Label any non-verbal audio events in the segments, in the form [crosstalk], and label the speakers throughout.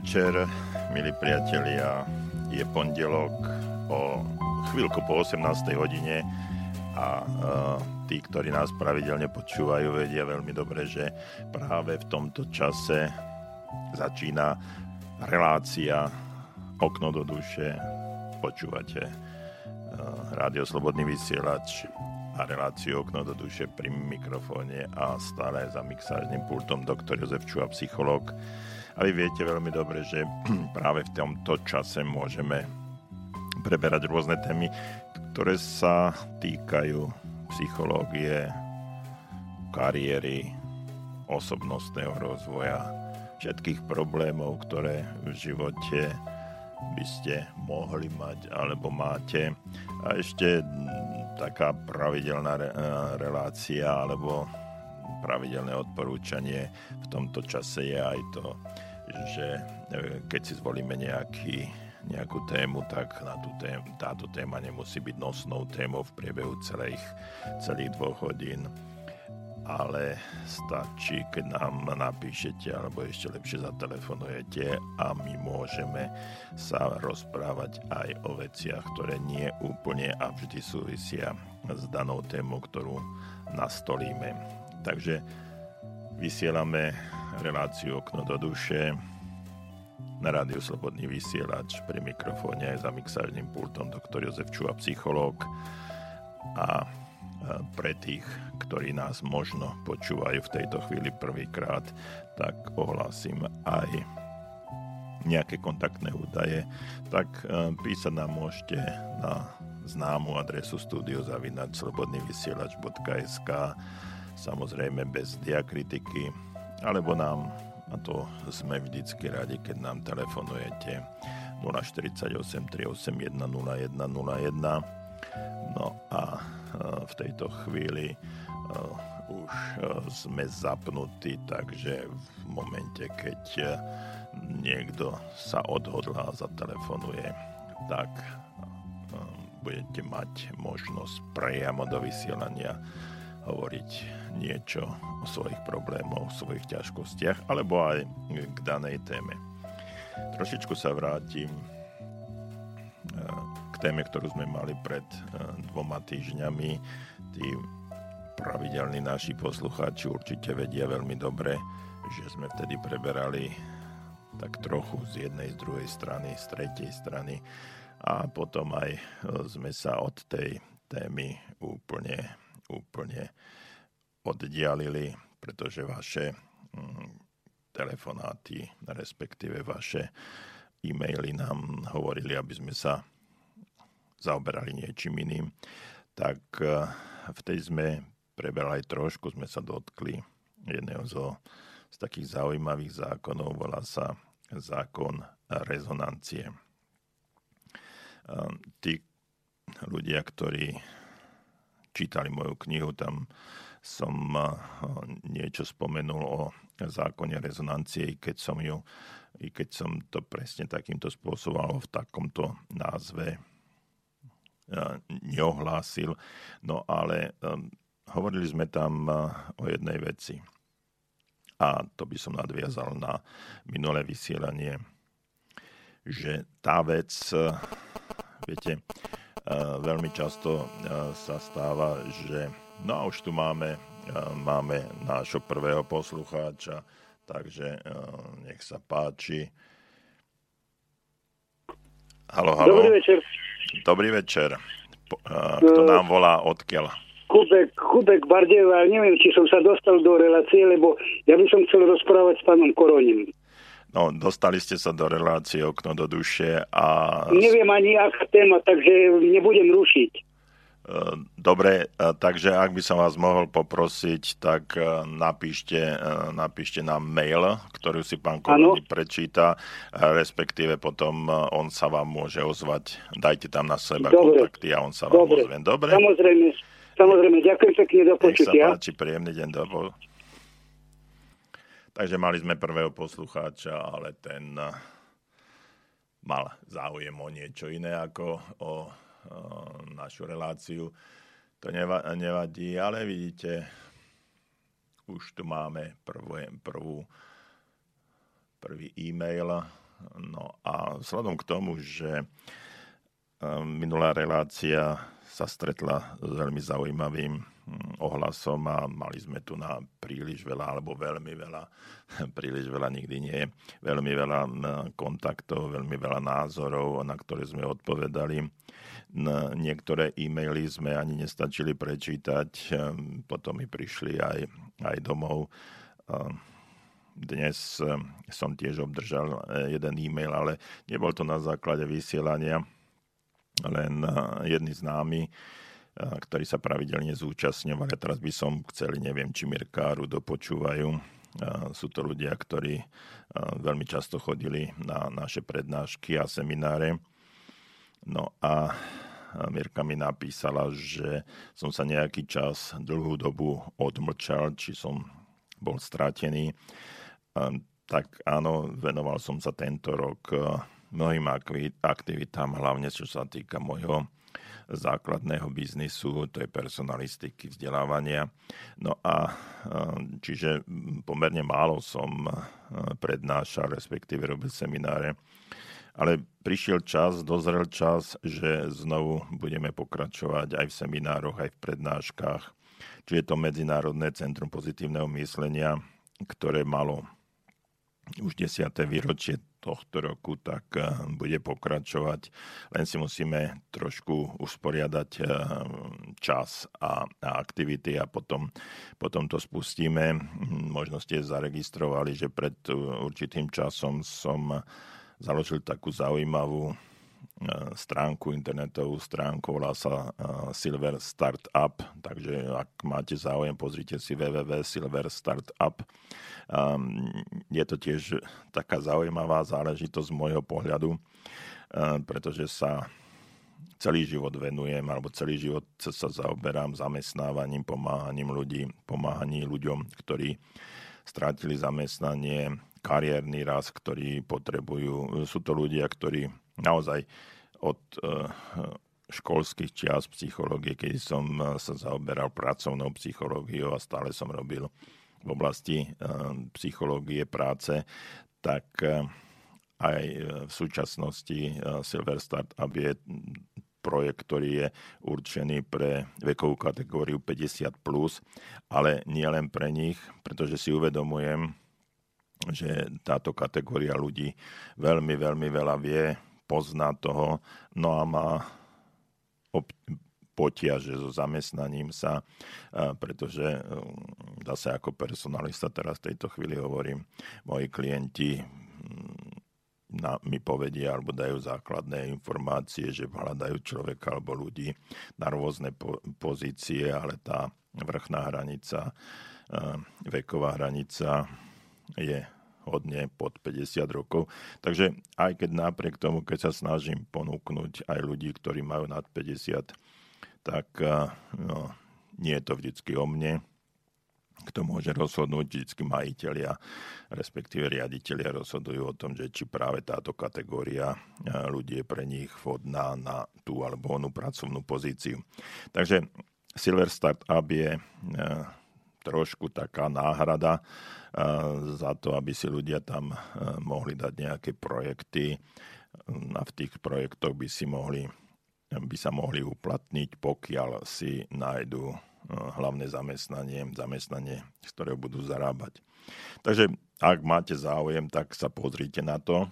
Speaker 1: večer, milí priatelia. Je pondelok o chvíľku po 18. hodine a uh, tí, ktorí nás pravidelne počúvajú, vedia veľmi dobre, že práve v tomto čase začína relácia Okno do duše. Počúvate uh, Rádio Slobodný vysielač a reláciu Okno do duše pri mikrofóne a stále za mixážnym pultom doktor Jozef Čuha, psychológ. A vy viete veľmi dobre, že [clears throat] práve v tomto čase môžeme preberať rôzne témy, ktoré sa týkajú psychológie, kariéry, osobnostného rozvoja, všetkých problémov, ktoré v živote by ste mohli mať alebo máte. A ešte taká pravidelná relácia alebo pravidelné odporúčanie v tomto čase je aj to, že e, keď si zvolíme nejaký, nejakú tému, tak na tú tém, táto téma nemusí byť nosnou témou v priebehu celých, celých dvoch hodín ale stačí, keď nám napíšete alebo ešte lepšie zatelefonujete a my môžeme sa rozprávať aj o veciach, ktoré nie úplne a vždy súvisia s danou témou, ktorú nastolíme. Takže vysielame reláciu Okno do duše na rádiu Slobodný vysielač pri mikrofóne aj za mixážnym pultom doktor Jozef Čuha, psychológ a pre tých, ktorí nás možno počúvajú v tejto chvíli prvýkrát, tak ohlásim aj nejaké kontaktné údaje, tak písať nám môžete na známu adresu studiozavinačslobodnyvysielač.sk samozrejme bez diakritiky, alebo nám a to sme vždycky radi, keď nám telefonujete 048 381 0101. No a e, v tejto chvíli e, už e, sme zapnutí, takže v momente, keď niekto sa odhodlá a zatelefonuje, tak budete mať možnosť priamo do vysielania hovoriť niečo o svojich problémoch, o svojich ťažkostiach, alebo aj k danej téme. Trošičku sa vrátim téme, ktorú sme mali pred eh, dvoma týždňami. Tí pravidelní naši poslucháči určite vedia veľmi dobre, že sme vtedy preberali tak trochu z jednej, z druhej strany, z tretej strany a potom aj eh, sme sa od tej témy úplne úplne oddialili, pretože vaše mm, telefonáty, respektíve vaše e-maily nám hovorili, aby sme sa zaoberali niečím iným. Tak eh, v tej sme preberali trošku, sme sa dotkli jedného zo, z takých zaujímavých zákonov, volá sa zákon rezonancie. Eh, tí ľudia, ktorí čítali moju knihu, tam som niečo spomenul o zákone rezonancie, i keď som ju, i keď som to presne takýmto spôsobom v takomto názve neohlásil. No ale hovorili sme tam o jednej veci. A to by som nadviazal na minulé vysielanie, že tá vec, viete, veľmi často sa stáva, že no a už tu máme, máme nášho prvého poslucháča, takže nech sa páči. Halo, halo.
Speaker 2: Dobrý večer.
Speaker 1: Dobrý večer. Kto nám volá, odkiaľ?
Speaker 2: Chudek, Chudek Bardejov, neviem, či som sa dostal do relácie, lebo ja by som chcel rozprávať s pánom Koroním.
Speaker 1: No, dostali ste sa do relácie Okno do duše a...
Speaker 2: Neviem ani aká téma, takže nebudem rušiť. E,
Speaker 1: dobre, e, takže ak by som vás mohol poprosiť, tak e, napíšte, napíšte nám mail, ktorý si pán Korony prečíta, respektíve potom on sa vám môže ozvať. Dajte tam na seba Dobre. kontakty a on sa vám
Speaker 2: Dobre.
Speaker 1: ozve. Dobre?
Speaker 2: Samozrejme, samozrejme, ďakujem pekne do počutia.
Speaker 1: Nech sa páči, príjemný deň, do Takže mali sme prvého poslucháča, ale ten eh, mal záujem o niečo iné ako o, eh, našu reláciu. To nevadí, ale vidíte, už tu máme prvú, prvú, prvý e-mail, No a vzhľadom k tomu, že minulá relácia sa stretla s veľmi zaujímavým ohlasom a mali sme tu na príliš veľa, alebo veľmi veľa, [laughs] príliš veľa nikdy nie, veľmi veľa hm, kontaktov, veľmi veľa názorov, na ktoré sme odpovedali. Niektoré e-maily sme ani nestačili prečítať, hm, potom mi prišli aj, aj domov. Dnes som tiež obdržal e, jeden e-mail, ale nebol to na základe vysielania, len jedni známi, ktorí sa pravidelne zúčastňovali. A teraz by som chceli, neviem, či Mirkáru dopočúvajú. Sú to ľudia, ktorí veľmi často chodili na naše prednášky a semináre. No a Mirka mi napísala, že som sa nejaký čas, dlhú dobu odmlčal, či som bol stratený. Tak áno, venoval som sa tento rok mnohým aktivitám, hlavne čo sa týka môjho základného biznisu, to je personalistiky, vzdelávania. No a čiže pomerne málo som prednášal, respektíve robil semináre. Ale prišiel čas, dozrel čas, že znovu budeme pokračovať aj v seminároch, aj v prednáškach. Čiže je to Medzinárodné centrum pozitívneho myslenia, ktoré malo už 10. výročie tohto roku, tak eh, bude pokračovať. Len si musíme trošku usporiadať eh, čas a, aktivity a potom, potom to spustíme. Možno ste zaregistrovali, že pred eh, určitým časom som založil takú zaujímavú stránku, internetovú stránku, volá sa Silver Startup, takže ak máte záujem, pozrite si www.silver Startup. Je to tiež taká zaujímavá záležitosť z môjho pohľadu, pretože sa celý život venujem, alebo celý život sa zaoberám zamestnávaním, pomáhaním ľudí, pomáhaním ľuďom, ktorí strátili zamestnanie, kariérny raz, ktorý potrebujú. Sú to ľudia, ktorí naozaj od eh, školských čias psychológie, keď som eh, sa zaoberal pracovnou psychológiou a stále som robil v oblasti eh, psychológie práce, tak aj v súčasnosti Silver Startup je projekt, ktorý je určený pre vekovú kategóriu 50+, plus, ale nie len pre nich, pretože si uvedomujem, že táto kategória ľudí veľmi, veľmi veľa vie, pozná toho, no a má potiaže so zamestnaním sa, pretože zase ako personalista teraz v tejto chvíli hovorím, moji klienti na, mi povedia alebo dajú základné informácie, že hľadajú človeka alebo ľudí na rôzne po, pozície, ale tá vrchná hranica, veková hranica je hodne pod 50 rokov. Takže aj keď napriek tomu, keď sa snažím ponúknuť aj ľudí, ktorí majú nad 50, tak eh, no, nie je to vždycky o mne. Kto môže rozhodnúť, vždycky majiteľia, respektíve riaditeľia rozhodujú o tom, že či práve táto kategória eh, ľudí je pre nich vhodná na tú alebo onú pracovnú pozíciu. Takže Silver Startup je eh, trošku taká náhrada za to, aby si ľudia tam mohli dať nejaké projekty a v tých projektoch by si mohli by sa mohli uplatniť, pokiaľ si nájdu hlavné zamestnanie, zamestnanie, z ktorého budú zarábať. Takže ak máte záujem, tak sa pozrite na to.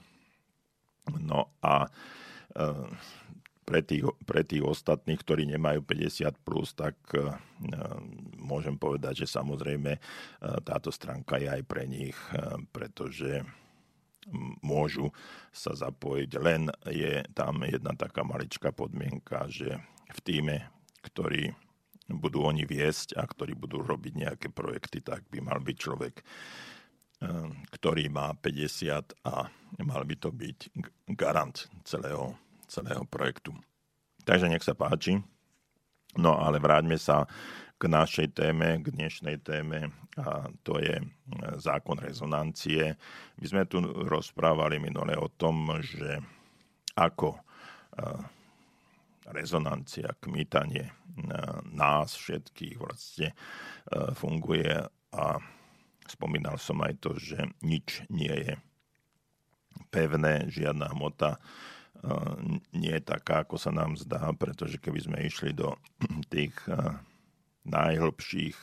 Speaker 1: No a pre tých, pre tých ostatných, ktorí nemajú 50 plus, tak uh, môžem povedať, že samozrejme uh, táto stránka je aj pre nich, uh, pretože môžu sa zapojiť. Len je tam jedna taká maličká podmienka, že v týme, ktorý budú oni viesť a ktorí budú robiť nejaké projekty, tak by mal byť človek, ktorý má 50 a mal by to byť garant celého celého projektu. Takže nech sa páči. No ale vráťme sa k našej téme, k dnešnej téme a to je e, zákon rezonancie. My sme tu rozprávali minule o tom, že ako e, rezonancia, kmitanie e, nás všetkých vlastne funguje a spomínal som aj to, že nič nie je pevné, žiadna hmota nie je taká, ako sa nám zdá, pretože keby sme išli do [clears throat] tých najhlbších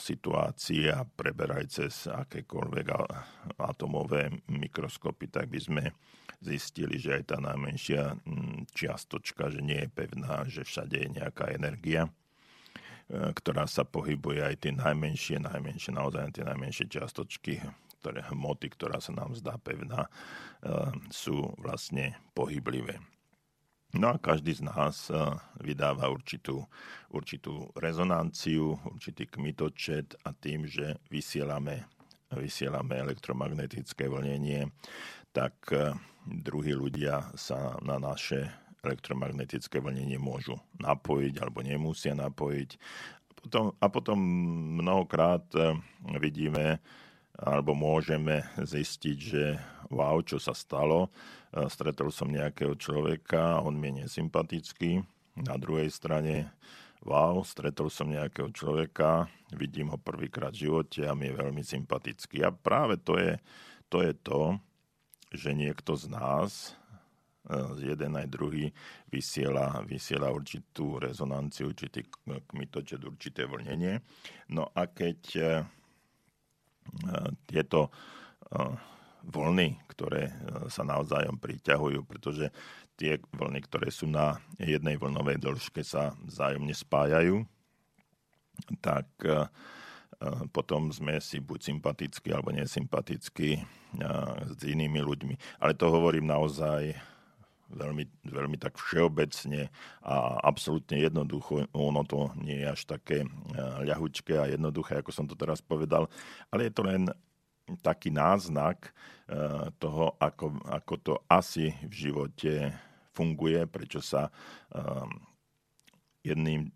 Speaker 1: situácií a preberaj cez akékoľvek atomové mikroskopy, tak by sme zistili, že aj tá najmenšia čiastočka, že nie je pevná, že všade je nejaká energia, ktorá sa pohybuje aj tie najmenšie, najmenšie, naozaj tie najmenšie čiastočky, ktoré hmoty, ktorá sa nám zdá pevná, sú vlastne pohyblivé. No a každý z nás eh, vydáva určitú, určitú rezonanciu, určitý kmitočet a tým, že vysielame, vysielame elektromagnetické vlnenie, tak eh, druhí ľudia sa na naše elektromagnetické vlnenie môžu napojiť alebo nemusia napojiť. Potom, a potom mnohokrát eh, vidíme alebo môžeme zistiť, že wow, čo sa stalo, stretol som nejakého človeka, on mi je nesympatický. Na druhej strane, wow, stretol som nejakého človeka, vidím ho prvýkrát v živote a mi je veľmi sympatický. A práve to je to, je to že niekto z nás, e, jeden aj druhý, vysiela, vysiela určitú rezonanciu, určitý kmitočet, určité vlnenie. No a keď e, e, tieto vlny, ktoré e, sa navzájom priťahujú, pretože tie vlny, ktoré sú na jednej vlnovej dĺžke, sa vzájomne spájajú, tak e, e, potom sme si buď sympatickí alebo nesympatickí s inými ľuďmi. Ale to hovorím naozaj veľmi, veľmi tak všeobecne a absolútne jednoducho. Ono to nie je až také ľahučké a jednoduché, ako som to teraz povedal, ale je to len taký náznak eh, toho, ako, ako to asi v živote funguje, prečo sa ehm, jedným,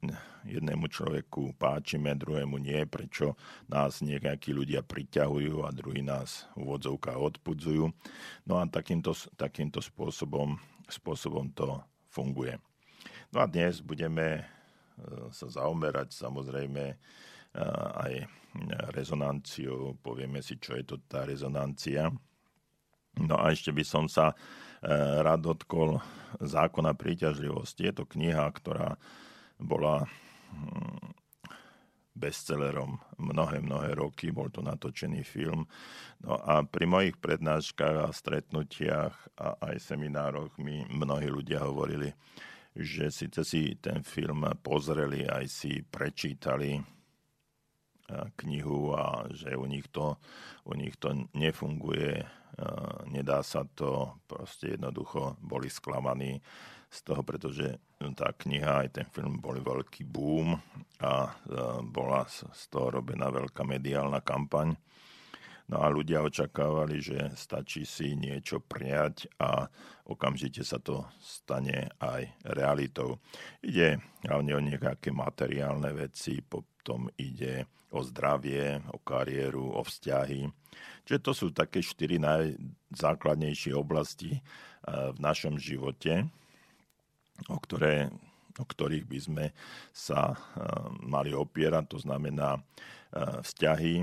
Speaker 1: jednému človeku páčime, druhému nie, prečo nás nejakí ľudia priťahujú a druhý nás v odpudzujú. No a takýmto, takýmto spôsobom, spôsobom to funguje. No a dnes budeme eh, sa zaomerať samozrejme aj rezonanciu, povieme si, čo je to tá rezonancia. No a ešte by som sa e, rád dotkol zákona príťažlivosti. Je to kniha, ktorá bola hm, bestsellerom mnohé, mnohé roky, bol to natočený film. No a pri mojich prednáškach a stretnutiach a aj seminároch mi mnohí ľudia hovorili, že síce si ten film pozreli, aj si prečítali, knihu a že u nich to, u nich to nefunguje, nedá sa to, proste jednoducho boli sklamaní z toho, pretože tá kniha aj ten film boli veľký boom a bola z toho robená veľká mediálna kampaň. No a ľudia očakávali, že stačí si niečo prijať a okamžite sa to stane aj realitou. Ide hlavne o nejaké materiálne veci, potom ide o zdravie, o kariéru, o vzťahy. Čiže to sú také štyri najzákladnejšie oblasti eh, v našom živote, o, ktoré, o ktorých by sme sa eh, mali opierať. To znamená eh, vzťahy,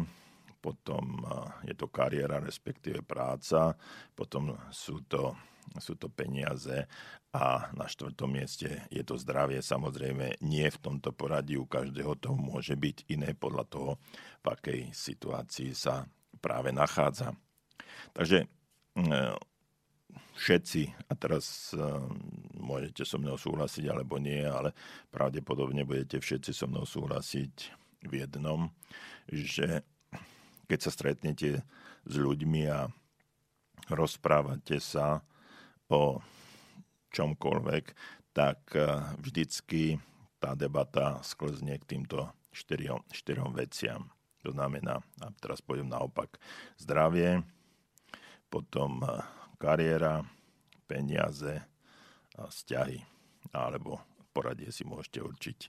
Speaker 1: potom je to kariéra, respektíve práca, potom sú to, sú to peniaze a na štvrtom mieste je to zdravie. Samozrejme, nie v tomto poradí u každého to môže byť iné podľa toho, v akej situácii sa práve nachádza. Takže všetci, a teraz môžete so mnou súhlasiť alebo nie, ale pravdepodobne budete všetci so mnou súhlasiť v jednom, že keď sa stretnete s ľuďmi a rozprávate sa o čomkoľvek, tak eh, vždycky tá debata sklzne k týmto štyriom, štyrom veciam. To znamená, a teraz poviem naopak, zdravie, potom eh, kariéra, peniaze vzťahy. Alebo poradie si môžete určiť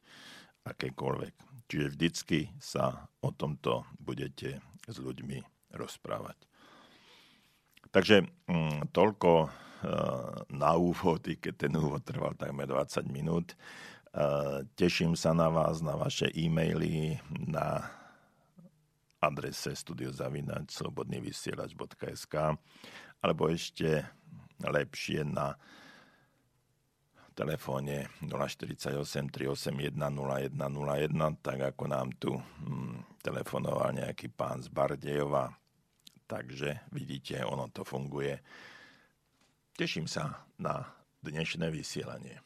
Speaker 1: akékoľvek. Čiže vždycky sa o tomto budete s ľuďmi rozprávať. Takže mm, toľko uh, na úvod, i keď ten úvod trval takmer 20 minút. Uh, teším sa na vás, na vaše e-maily, na adrese studiozavinač slobodnyvysielač.sk
Speaker 3: alebo ešte lepšie na telefóne 048 381 0101, tak ako nám tu hm, telefonoval nejaký pán z Bardejova. Takže vidíte, ono to funguje. Teším sa na dnešné vysielanie.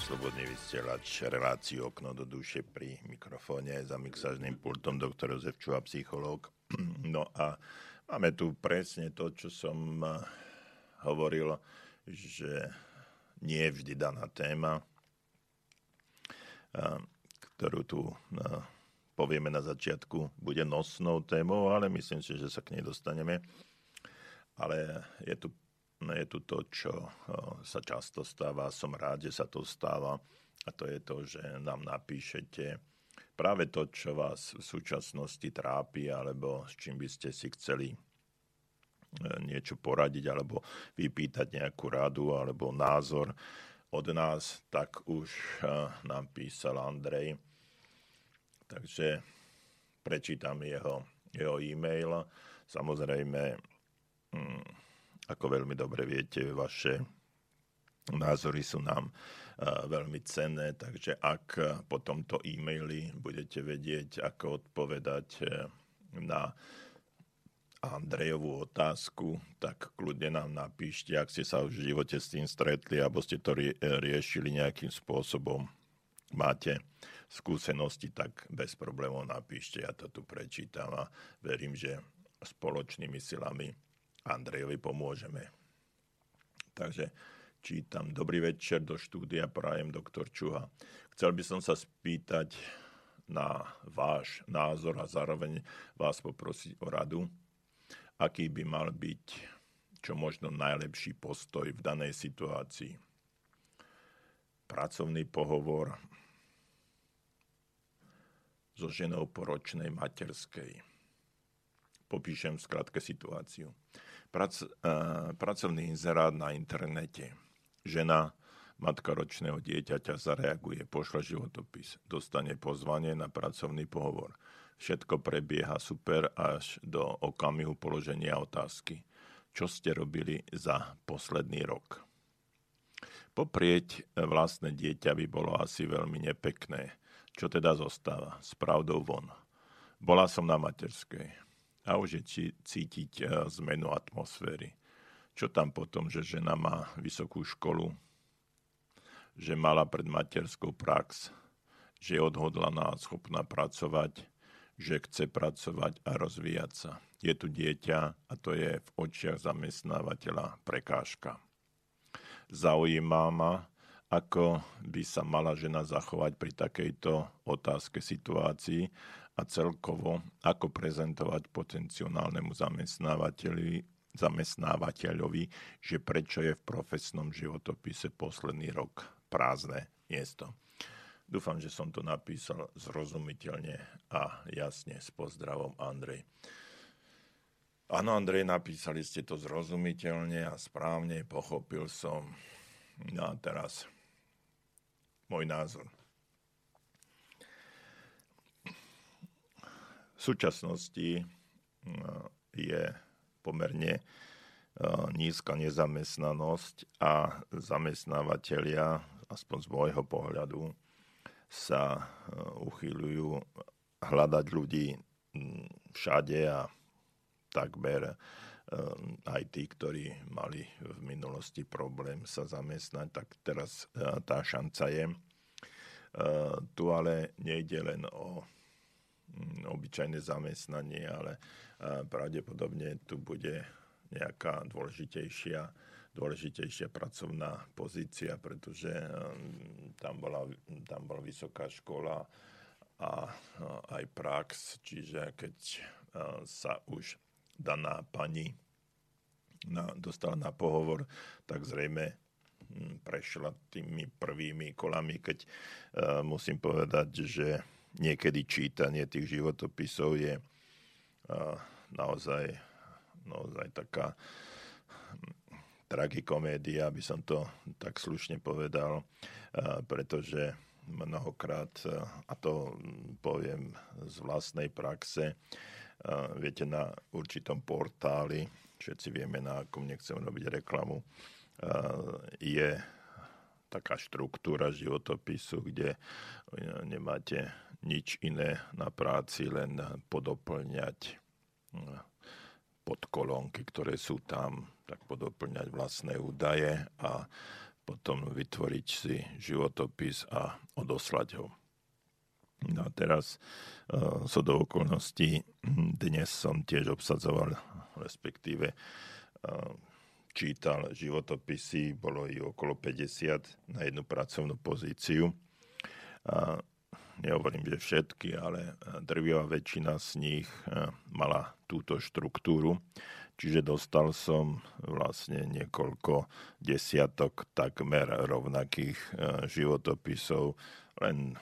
Speaker 3: Slobodný vysielač, reláciu Okno do duše pri mikrofóne za mixážnym pultom doktor Jozef Čuha, psychológ. [clears throat] No a máme tu presne to, čo som eh, hovoril, že nie je vždy daná téma, eh, ktorú tu eh, povieme na začiatku, bude nosnou témou, ale myslím si, že sa k nej dostaneme. Ale je tu je tu to, čo sa často stáva, som rád, že sa to stáva, a to je to, že nám napíšete práve to, čo vás v súčasnosti trápi, alebo s čím by ste si chceli e, niečo poradiť, alebo vypýtať nejakú radu, alebo názor od nás, tak už e, nám písal Andrej. Takže prečítam jeho
Speaker 1: jeho e-mail. Samozrejme, mm, ako veľmi dobre viete, vaše názory sú nám veľmi cenné, takže ak po tomto e-maili budete vedieť, ako odpovedať e, na Andrejovú otázku, tak kľudne nám napíšte, ak ste sa už v živote s tým stretli, alebo ste to riešili nejakým spôsobom, máte skúsenosti, tak bez problémov napíšte, ja to tu prečítam a verím, že spoločnými silami Andrejovi pomôžeme. Takže čítam. Dobrý večer do štúdia, prajem doktor Čuha. Chcel by som sa spýtať na váš názor a zároveň vás poprosiť o radu, aký by mal byť čo možno najlepší postoj v danej situácii. Pracovný pohovor so ženou poročnej materskej. Popíšem v skratke situáciu. Prac, uh, pracovný inzerát na internete žena, matka ročného dieťaťa zareaguje, pošle životopis, dostane pozvanie na pracovný pohovor. Všetko prebieha super až do okamihu položenia otázky. Čo ste robili za posledný rok? Poprieť vlastné dieťa by bolo asi veľmi nepekné. Čo teda zostáva? S pravdou von. Bola som na materskej a už cítiť eh, zmenu atmosféry. Čo tam potom, že žena má vysokú školu, že mala pred materskou prax, že je odhodlaná a schopná pracovať, že chce pracovať a rozvíjať sa. Je tu dieťa a to je v očiach zamestnávateľa prekážka. Zaujíma ma, ako by sa mala žena zachovať pri takejto otázke situácii a celkovo ako prezentovať potenciálnemu zamestnávateľi zamestnávateľovi, že prečo je v profesnom životopise posledný rok prázdne miesto. Dúfam, že som to napísal zrozumiteľne a jasne s pozdravom Andrej. Áno, Andrej, napísali ste to zrozumiteľne a správne, pochopil som. No a teraz môj názor. V súčasnosti no, je pomerne e, nízka nezamestnanosť a zamestnávateľia, aspoň z môjho pohľadu, sa e, uchýľujú hľadať ľudí všade a takmer aj tí, ktorí mali v minulosti problém sa zamestnať, tak teraz tá šanca je. Tu ale nejde len o obyčajné zamestnanie, ale pravdepodobne tu bude nejaká dôležitejšia, dôležitejšia pracovná pozícia, pretože um, tam bola, tam bola vysoká škola a aj prax, čiže keď sa už daná pani na, dostala na pohovor, tak zrejme hm, prešla tými prvými kolami, keď musím povedať, že niekedy čítanie tých životopisov je naozaj, naozaj taká tragikomédia, aby som to tak slušne povedal, pretože mnohokrát, a to poviem z vlastnej praxe, viete, na určitom portáli, všetci vieme, na akom nechcem robiť reklamu, je taká štruktúra životopisu, kde nemáte nič iné na práci, len podoplňať hm, podkolónky, ktoré sú tam, tak podoplňať vlastné údaje a potom vytvoriť si životopis a odoslať ho. No a teraz so do okolností hm, dnes som tiež obsadzoval, respektíve uh, čítal životopisy, bolo ich okolo 50 na jednu pracovnú pozíciu. A nehovorím, že všetky, ale e, drvivá väčšina z nich e, mala túto štruktúru. Čiže dostal som vlastne niekoľko desiatok takmer rovnakých e, životopisov, len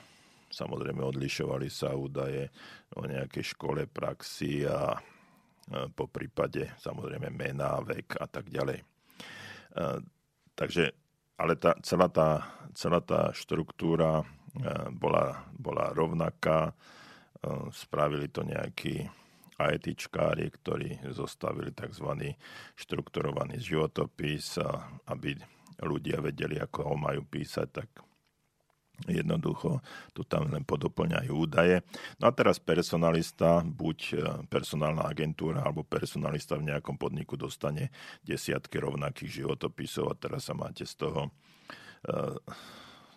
Speaker 1: samozrejme odlišovali sa údaje o nejakej škole praxi a po prípade samozrejme mená, vek a tak ďalej. Takže, ale tá, celá, tá, celá tá štruktúra bola, bola rovnaká. Spravili to nejakí a etičkári, ktorí zostavili tzv. štrukturovaný životopis, aby ľudia vedeli, ako ho majú písať, tak jednoducho tu tam len podoplňajú údaje. No a teraz personalista, buď e, personálna agentúra alebo personalista v nejakom podniku dostane desiatky rovnakých životopisov a teraz sa máte z toho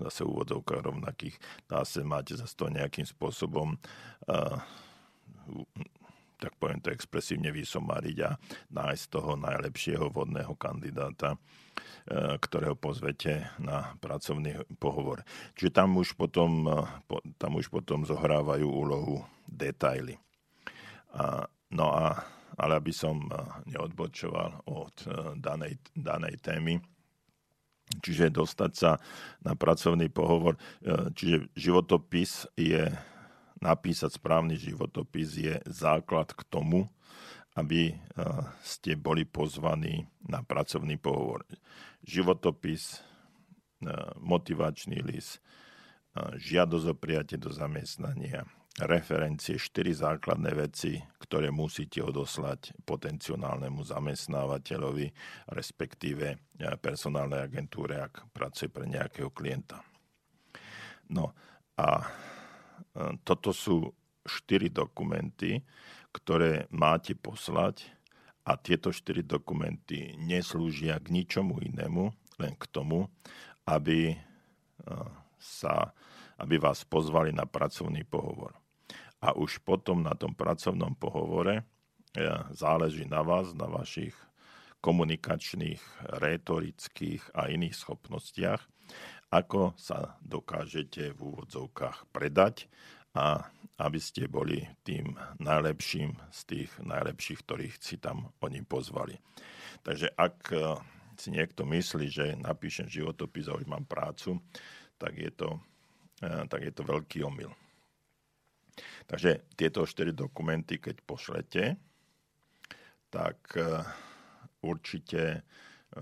Speaker 1: zase úvodovka rovnakých, zase máte za to nejakým spôsobom uh, tak poviem to expresívne vysomariť a nájsť toho najlepšieho vodného kandidáta, ktorého pozvete na pracovný pohovor. Čiže tam už potom, tam už potom zohrávajú úlohu detaily. A, no a, ale aby som neodbočoval od danej, danej témy, čiže dostať sa na pracovný pohovor. E, čiže životopis je, napísať správny životopis je základ k tomu, aby e, ste boli pozvaní na pracovný pohovor. Životopis, e, motivačný list, žiadosť o prijatie do zamestnania, referencie, štyri základné veci, ktoré musíte odoslať potenciálnemu zamestnávateľovi, respektíve e, personálnej agentúre, ak pracuje pre nejakého klienta. No a e, toto sú štyri dokumenty, ktoré máte poslať a tieto štyri dokumenty neslúžia k ničomu inému, len k tomu, aby, e, sa, aby vás pozvali na pracovný pohovor a už potom na tom pracovnom pohovore záleží na vás, na vašich komunikačných, rétorických a iných schopnostiach, ako sa dokážete v úvodzovkách predať a aby ste boli tým najlepším z tých najlepších, ktorých si tam oni pozvali. Takže ak eh, si niekto myslí, že napíšem životopis a už mám prácu, tak je to, eh, tak je to veľký omyl. Takže tieto štyri dokumenty, keď pošlete, tak e, určite, e,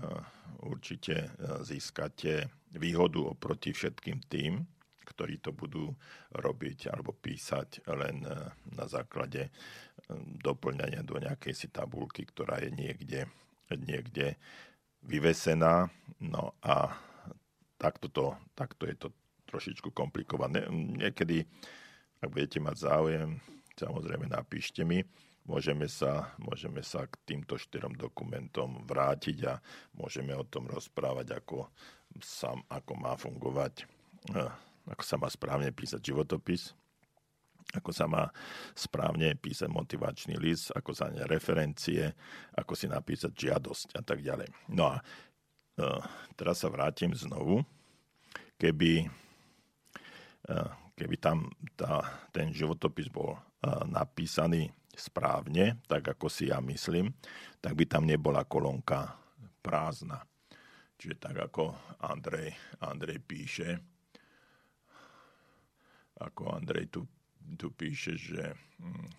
Speaker 1: určite e, získate výhodu oproti všetkým tým, ktorí to budú robiť alebo písať len na základe doplňania do nejakej si tabulky, ktorá je niekde, niekde vyvesená. No a takto, to, takto je to trošičku komplikované. Niekedy ak budete mať záujem, samozrejme napíšte mi. Môžeme sa, môžeme sa k týmto štyrom dokumentom vrátiť a môžeme o tom rozprávať, ako, sam, ako má fungovať, eh, ako sa má správne písať životopis, ako sa má správne písať motivačný list, ako sa referencie, ako si napísať žiadosť a tak ďalej. No a uh, teraz sa vrátim znovu. Keby, uh, keby tam tá, ten životopis bol napísaný správne, tak ako si ja myslím, tak by tam nebola kolónka prázdna. Čiže tak ako Andrej, Andrej píše, ako Andrej tu, tu píše, že hm,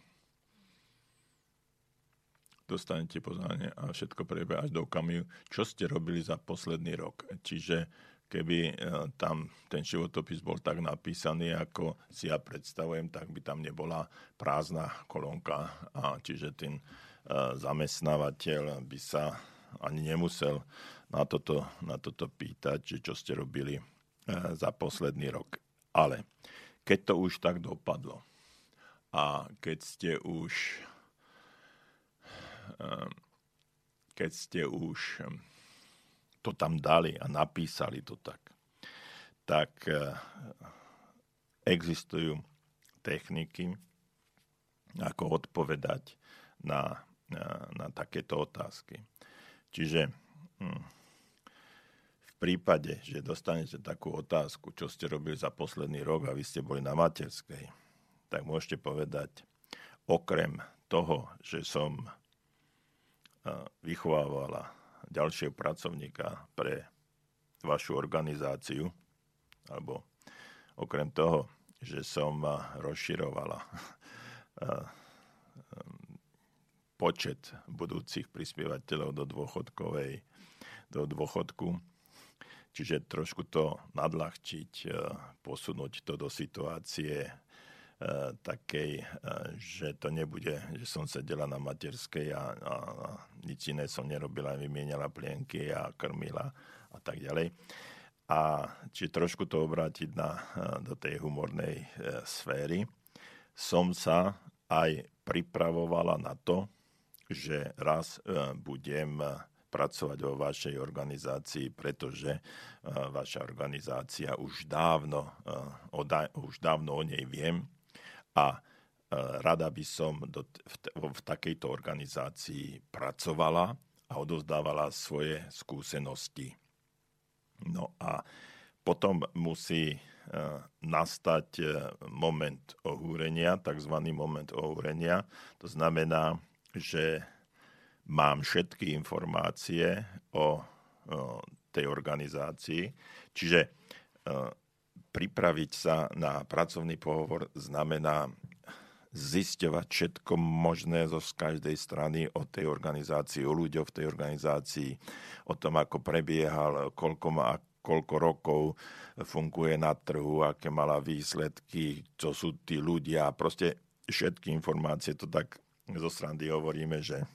Speaker 1: dostanete poznanie a všetko prebieha až do okamihu, čo ste robili za posledný rok. Čiže keby e, tam ten životopis bol tak napísaný, ako si ja predstavujem, tak by tam nebola prázdna kolónka. A čiže ten e, zamestnávateľ by sa ani nemusel na toto, na toto pýtať, že čo ste robili e, za posledný rok. Ale keď to už tak dopadlo a keď ste už keď ste už to tam dali a napísali to tak, tak eh, existujú techniky, ako odpovedať na, na, na takéto otázky. Čiže hm, v prípade, že dostanete takú otázku, čo ste robili za posledný rok a vy ste boli na materskej, tak môžete povedať, okrem toho, že som eh, vychovávala ďalšieho pracovníka pre vašu organizáciu, alebo okrem toho, že som rozširovala [laughs] počet budúcich prispievateľov do dôchodkovej, do dôchodku, čiže trošku to nadľahčiť, posunúť to do situácie takej, že to nebude, že som sedela na materskej a, a, a nič iné som nerobila, vymieniala plienky a krmila a tak ďalej. A či trošku to obrátiť na, do tej humornej e, sféry, som sa aj pripravovala na to, že raz e, budem pracovať vo vašej organizácii, pretože uh, vaša organizácia už dávno, uh, už dávno o nej viem a uh, rada by som do, v, v takejto organizácii pracovala a odozdávala svoje skúsenosti. No a potom musí nastať moment ohúrenia, tzv. moment ohúrenia. To znamená, že mám všetky informácie o, tej organizácii. Čiže e, pripraviť sa na pracovný pohovor znamená zisťovať všetko možné zo z každej strany o tej organizácii, o ľuďoch v tej organizácii, o tom, ako prebiehal, koľko má, koľko rokov funguje na trhu, aké mala výsledky, čo sú tí ľudia. Proste všetky informácie, to tak zo strany hovoríme, že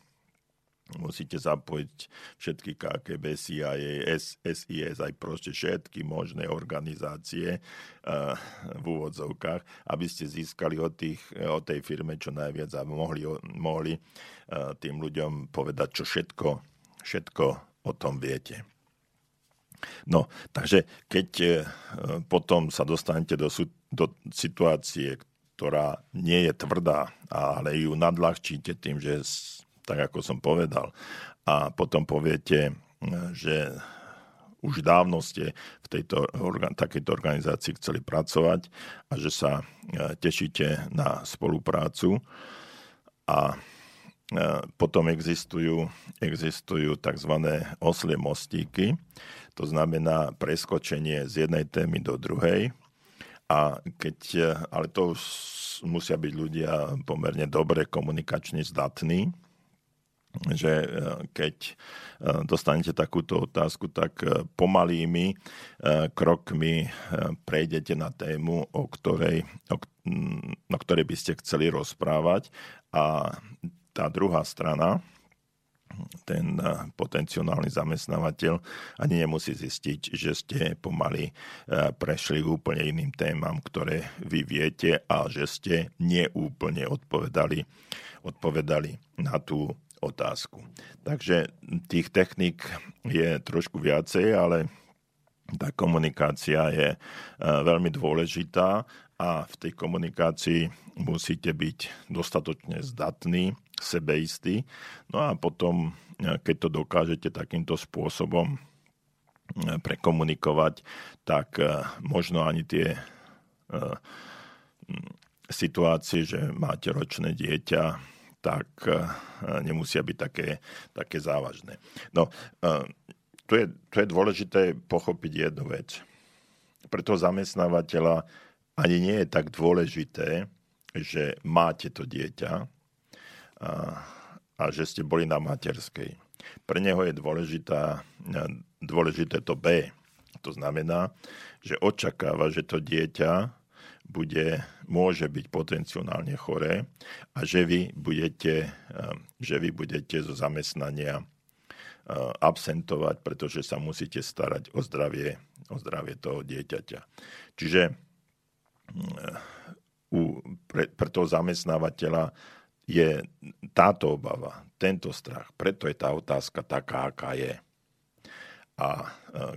Speaker 1: musíte zapojiť všetky KGB, CIA, SIS, aj proste všetky možné organizácie uh, v úvodzovkách, aby ste získali od, tých, od tej firme čo najviac a mohli, mohli uh, tým ľuďom povedať, čo všetko, všetko o tom viete. No, takže keď potom sa dostanete do, do situácie, ktorá nie je tvrdá, ale ju nadľahčíte tým, že tak ako som povedal. A potom poviete, že už dávno ste v tejto, takejto organizácii chceli pracovať a že sa e, tešíte na spoluprácu. A e, potom existujú, existujú tzv. oslie mostíky, to znamená preskočenie z jednej témy do druhej. A keď, e, ale to musia byť ľudia pomerne dobre komunikačne zdatní, že e, keď e, dostanete takúto otázku, tak e, pomalými krokmi prejdete na tému, o ktorej, o, o ktorej by ste chceli rozprávať. A tá druhá strana, ten potenciálny zamestnávateľ ani nemusí zistiť, že ste pomaly prešli úplne iným témam, ktoré vy viete a že ste neúplne odpovedali, odpovedali na tú otázku. Takže tých technik je trošku viacej, ale tá komunikácia je e, veľmi dôležitá a v tej komunikácii musíte byť dostatočne zdatní, sebeistí. No a potom, e, keď to dokážete takýmto spôsobom e, prekomunikovať, tak možno ani tie situácie, že máte ročné dieťa, tak eh, nemusia byť také, také závažné. No, eh, tu je, tu je dôležité pochopiť jednu vec. Pre toho zamestnávateľa ani nie je tak dôležité, že máte to dieťa a, a že ste boli na materskej. Pre neho je dôležitá, dôležité to B. To znamená, že očakáva, že to dieťa bude, môže byť potenciálne choré a že vy budete, eh, že vy budete zo zamestnania eh, absentovať, pretože sa musíte starať o zdravie, o zdravie toho dieťaťa. Čiže eh, u, pre, pre toho zamestnávateľa je táto obava, tento strach. Preto je tá otázka taká, aká je. A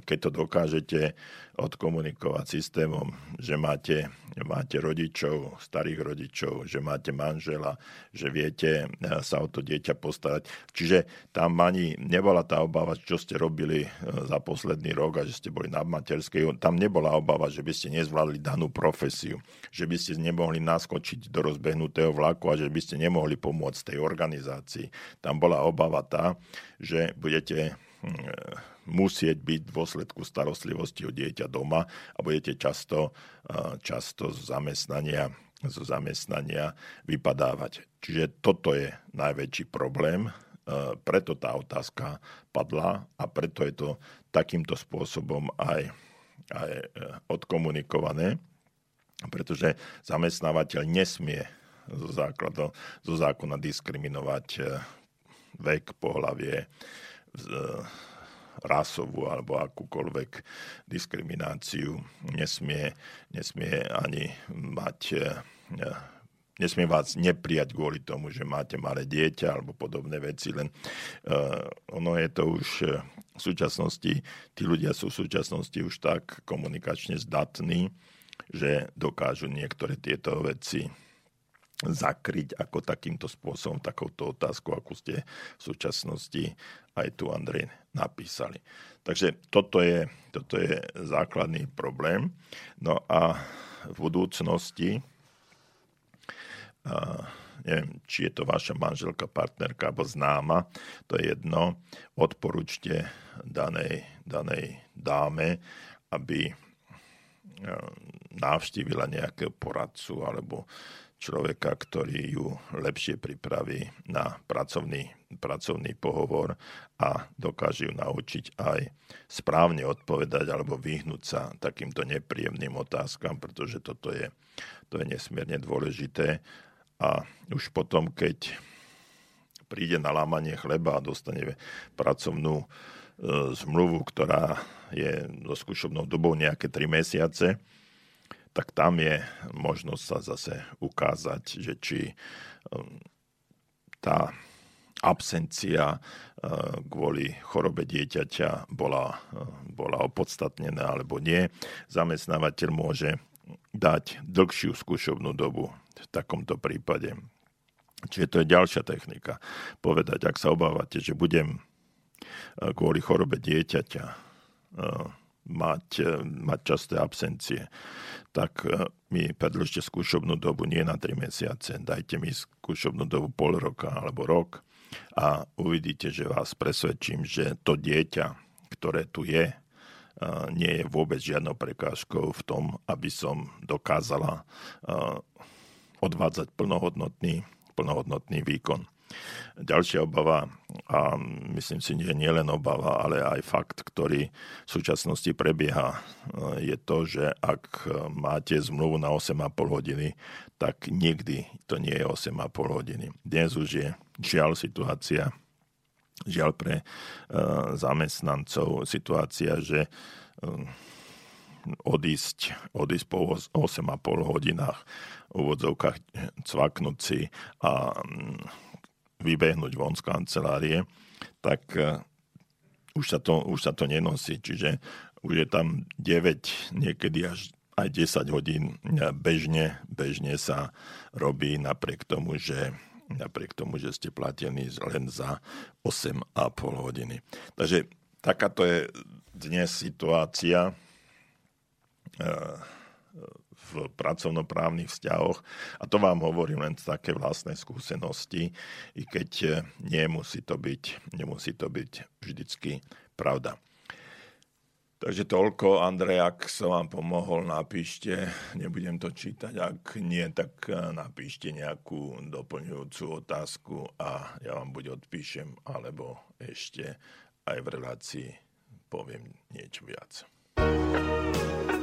Speaker 1: keď to dokážete odkomunikovať systémom, že máte, máte rodičov, starých rodičov, že máte manžela, že viete sa o to dieťa postarať. Čiže tam ani nebola tá obava, čo ste robili e, za posledný rok a že ste boli na materskej. Tam nebola obava, že by ste nezvládli danú profesiu, že by ste nemohli naskočiť do rozbehnutého vlaku a že by ste nemohli pomôcť tej organizácii. Tam bola obava tá, že budete hm, musieť byť v dôsledku starostlivosti o dieťa doma a budete často, často z zamestnania, zo zamestnania vypadávať. Čiže toto je najväčší problém, preto tá otázka padla a preto je to takýmto spôsobom aj, aj e, odkomunikované. pretože zamestnávateľ nesmie zo, základu, zo zákona diskriminovať e, vek, pohlavie, rasovú alebo akúkoľvek diskrimináciu. Nesmie, nesmie ani mať e, nesmie vás neprijať kvôli tomu, že máte malé dieťa alebo podobné veci, len uh, ono je to už v súčasnosti, tí ľudia sú v súčasnosti už tak komunikačne zdatní, že dokážu niektoré tieto veci zakryť ako takýmto spôsobom, takouto otázku, akú ste v súčasnosti aj tu Andrej napísali. Takže toto je, toto je základný problém. No a v budúcnosti, a neviem, či je to vaša manželka, partnerka alebo známa, to je jedno, odporúčte danej, danej dáme, aby navštívila nejakého poradcu alebo človeka, ktorý ju lepšie pripraví na pracovný, pracovný pohovor a dokáže ju naučiť aj správne odpovedať alebo vyhnúť sa takýmto nepríjemným otázkam, pretože toto je, to je nesmierne dôležité. A už potom, keď príde na lámanie chleba a dostane pracovnú e, zmluvu, ktorá je so skúšobnou dobou nejaké 3 mesiace, tak tam je možnosť sa zase ukázať, že či um, tá absencia uh, kvôli chorobe dieťaťa bola, uh, bola opodstatnená alebo nie. Zamestnávateľ môže dať dlhšiu skúšobnú dobu v takomto prípade. Čiže to je ďalšia technika. Povedať, ak sa obávate, že budem uh, kvôli chorobe dieťaťa mať, mať časté absencie, tak e, mi predlžte skúšobnú dobu nie na 3 mesiace, dajte mi skúšobnú dobu pol roka alebo rok a uvidíte, že vás presvedčím, že to dieťa, ktoré tu je, e, nie je vôbec žiadnou prekážkou v tom, aby som dokázala e, odvádzať plnohodnotný, plnohodnotný výkon. Ďalšia obava, a myslím si, že nie len obava, ale aj fakt, ktorý v súčasnosti prebieha, je to, že ak máte zmluvu na 8,5 hodiny, tak nikdy to nie je 8,5 hodiny. Dnes už je žiaľ situácia, žiaľ pre zamestnancov situácia, že odísť, odísť po 8,5 hodinách v úvodzovkách cvaknúť a vybehnúť von z kancelárie, tak e, už sa to, už sa to nenosí. Čiže už je tam 9, niekedy až aj 10 hodín bežne, bežne sa robí napriek tomu, že napriek tomu, že ste platení len za 8,5 hodiny. Takže takáto je dnes situácia e, v pracovnoprávnych vzťahoch. A to vám hovorím len z také vlastnej skúsenosti, i keď e, nemusí to byť, nemusí to byť vždycky pravda. Takže toľko, Andrej, ak som vám pomohol, napíšte, nebudem to čítať, ak nie, tak e, napíšte nejakú doplňujúcu otázku a ja vám buď odpíšem, alebo ešte aj v relácii poviem niečo viac.
Speaker 4: je brûle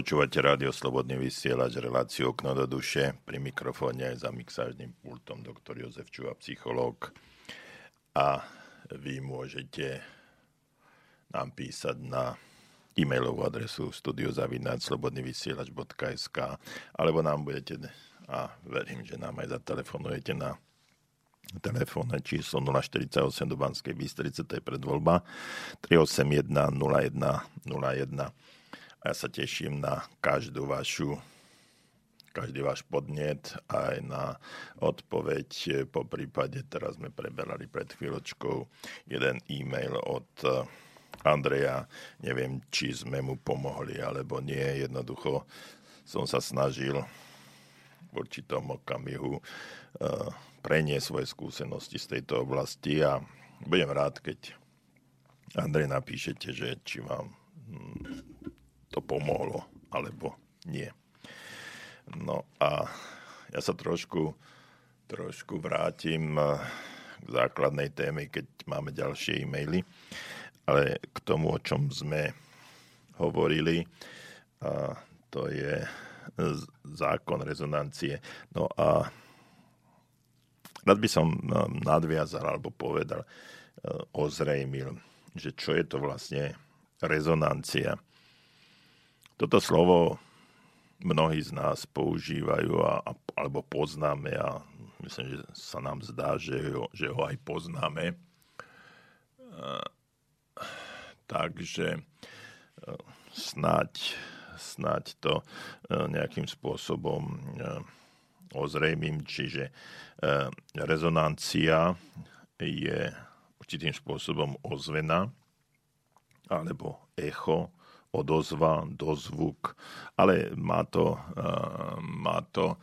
Speaker 1: Počúvate rádio Slobodný vysielač, reláciu Okno do duše. Pri mikrofóne aj za mixážnym pultom doktor Jozef Čuva, psychológ. A vy môžete nám písať na e-mailovú adresu studiozavináčslobodnyvysielač.sk alebo nám budete, a verím, že nám aj zatelefonujete na telefónne číslo 048 do Banskej Bystrice, to je predvoľba 381 0101 a ja sa teším na každú vašu každý váš podnet aj na odpoveď. Po prípade teraz sme preberali pred chvíľočkou jeden e-mail od eh, Andreja. Neviem, či sme mu pomohli alebo nie. Jednoducho som sa snažil v určitom okamihu eh, preniesť svoje skúsenosti z tejto oblasti a budem rád, keď Andrej napíšete, že či vám hm, to pomohlo, alebo nie. No a ja sa trošku, trošku vrátim eh, k základnej téme, keď máme ďalšie e-maily, ale k tomu, o čom sme hovorili, a to je z- zákon rezonancie. No a rád by som eh, nadviazal alebo povedal, eh, ozrejmil, že čo je to vlastne rezonancia. Toto slovo mnohí z nás používajú a, alebo poznáme a myslím, že sa nám zdá, že ho, že ho aj poznáme. E, takže e, snáď, snáď to e, nejakým spôsobom ozrejmím, čiže rezonancia je určitým spôsobom ozvena alebo echo, odozva, dozvuk, ale má to, uh, má to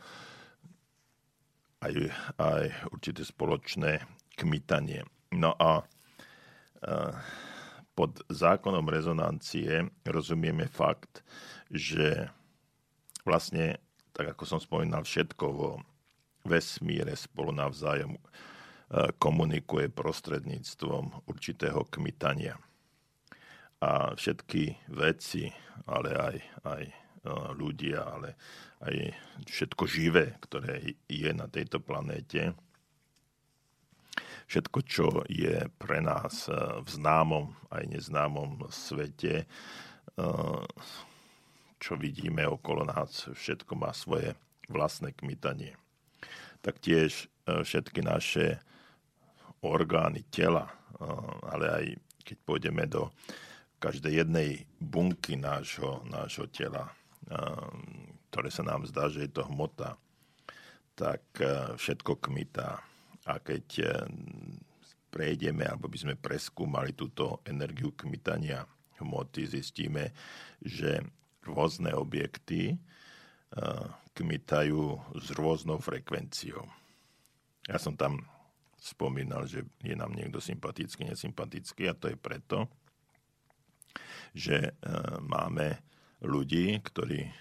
Speaker 1: aj, aj určité spoločné kmitanie. No a uh, pod zákonom rezonancie rozumieme fakt, že vlastne, tak ako som spomínal, všetko vo vesmíre spolu navzájom uh, komunikuje prostredníctvom určitého kmitania a všetky veci, ale aj, aj e, ľudia, ale aj všetko živé, ktoré je na tejto planéte, všetko, čo je pre nás e, v známom aj neznámom svete, e, čo vidíme okolo nás, všetko má svoje vlastné kmitanie. tak tiež všetky naše orgány tela, ale aj keď pôjdeme do každej jednej bunky nášho, nášho tela, ktoré sa nám zdá, že je to hmota, tak všetko kmitá. A keď prejdeme, alebo by sme preskúmali túto energiu kmitania hmoty, zistíme, že rôzne objekty kmitajú s rôznou frekvenciou. Ja som tam spomínal, že je nám niekto sympatický, nesympatický a to je preto, že e, máme ľudí, ktorí e,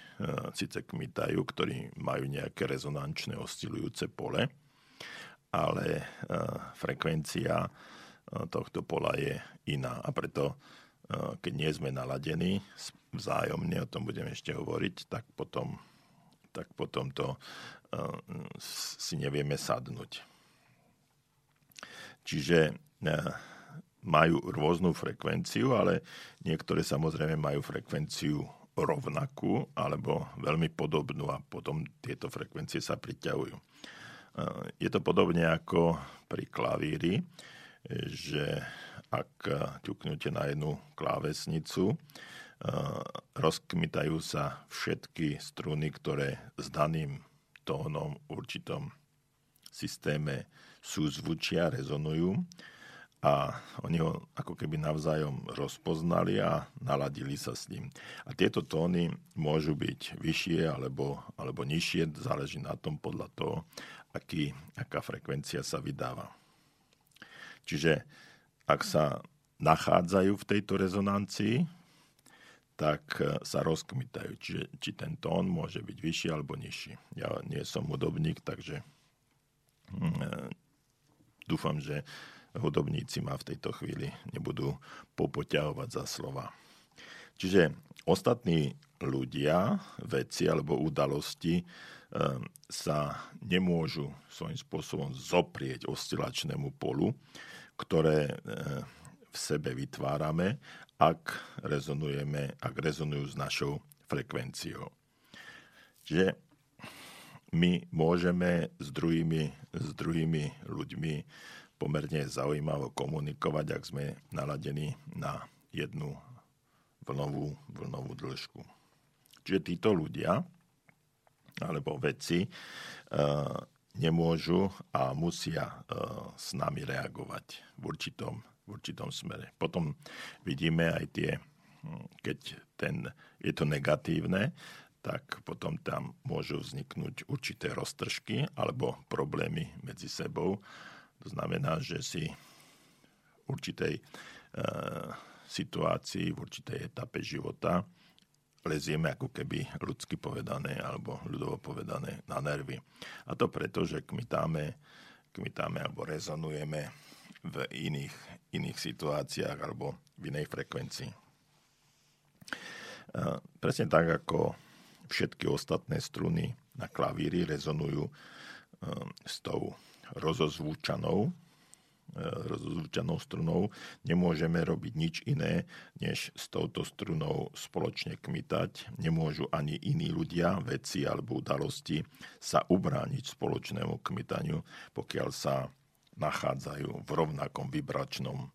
Speaker 1: síce kmitajú, ktorí majú nejaké rezonančné oscilujúce pole, ale e, frekvencia tohto pola je iná. A preto, keď nie sme naladení vzájomne, o tom budem ešte hovoriť, tak potom, tak potom to si nevieme sadnúť. Čiže majú rôznu frekvenciu, ale niektoré samozrejme majú frekvenciu rovnakú alebo veľmi podobnú a potom tieto frekvencie sa priťahujú. E, je to podobne ako pri klavíri, že ak ťuknete na jednu klávesnicu, e, rozkmitajú sa všetky struny, ktoré s daným tónom v určitom systéme súzvučia, rezonujú a oni ho ako keby navzájom rozpoznali a naladili sa s ním. A tieto tóny môžu byť vyššie alebo, alebo nižšie, záleží na tom podľa toho, aký, aká frekvencia sa vydáva. Čiže ak sa nachádzajú v tejto rezonancii, tak sa rozkmitajú. Čiže či ten tón môže byť vyšší alebo nižší. Ja nie som hudobník, takže hm, e, dúfam, že hudobníci ma v tejto chvíli nebudú popoťahovať za slova. Čiže ostatní ľudia, veci alebo udalosti ehm, sa nemôžu svojím spôsobom zoprieť oscilačnému polu, ktoré ehm, v sebe vytvárame, ak rezonujeme, ak rezonujú s našou frekvenciou. Čiže my môžeme s druhými, s druhými ľuďmi pomerne zaujímavo komunikovať, ak sme naladení na jednu vlnovú, vlnovú dĺžku. Čiže títo ľudia alebo veci e, nemôžu a musia e, s nami reagovať v určitom, v určitom smere. Potom vidíme aj tie, hm, keď ten, je to negatívne, tak potom tam môžu vzniknúť určité roztržky alebo problémy medzi sebou to znamená, že si v určitej e, situácii, v určitej etape života lezieme ako keby ľudsky povedané alebo ľudovo povedané na nervy. A to preto, že kmitáme, kmitáme alebo rezonujeme v iných, iných situáciách alebo v inej frekvencii. E, presne tak, ako všetky ostatné struny na klavíri rezonujú e, s tou rozozvúčanou, e, rozozvúčanou strunou, nemôžeme robiť nič iné, než s touto strunou spoločne kmitať. Nemôžu ani iní ľudia, veci alebo udalosti sa ubrániť spoločnému kmitaniu, pokiaľ sa nachádzajú v rovnakom vibračnom e,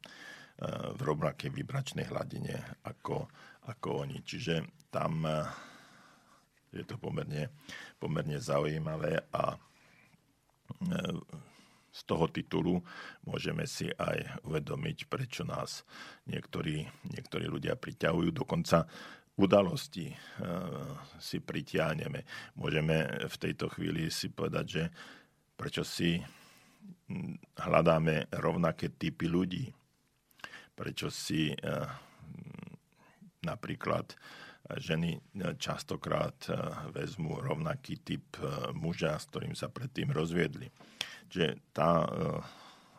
Speaker 1: v rovnakej vibračnej hladine ako, ako oni. Čiže tam e, je to pomerne, pomerne zaujímavé a z toho titulu môžeme si aj uvedomiť, prečo nás niektorí, niektorí ľudia priťahujú. Dokonca udalosti e, si pritiahneme. Môžeme v tejto chvíli si povedať, že prečo si hľadáme rovnaké typy ľudí. Prečo si e, napríklad ženy častokrát vezmú rovnaký typ muža, s ktorým sa predtým rozviedli že tá e,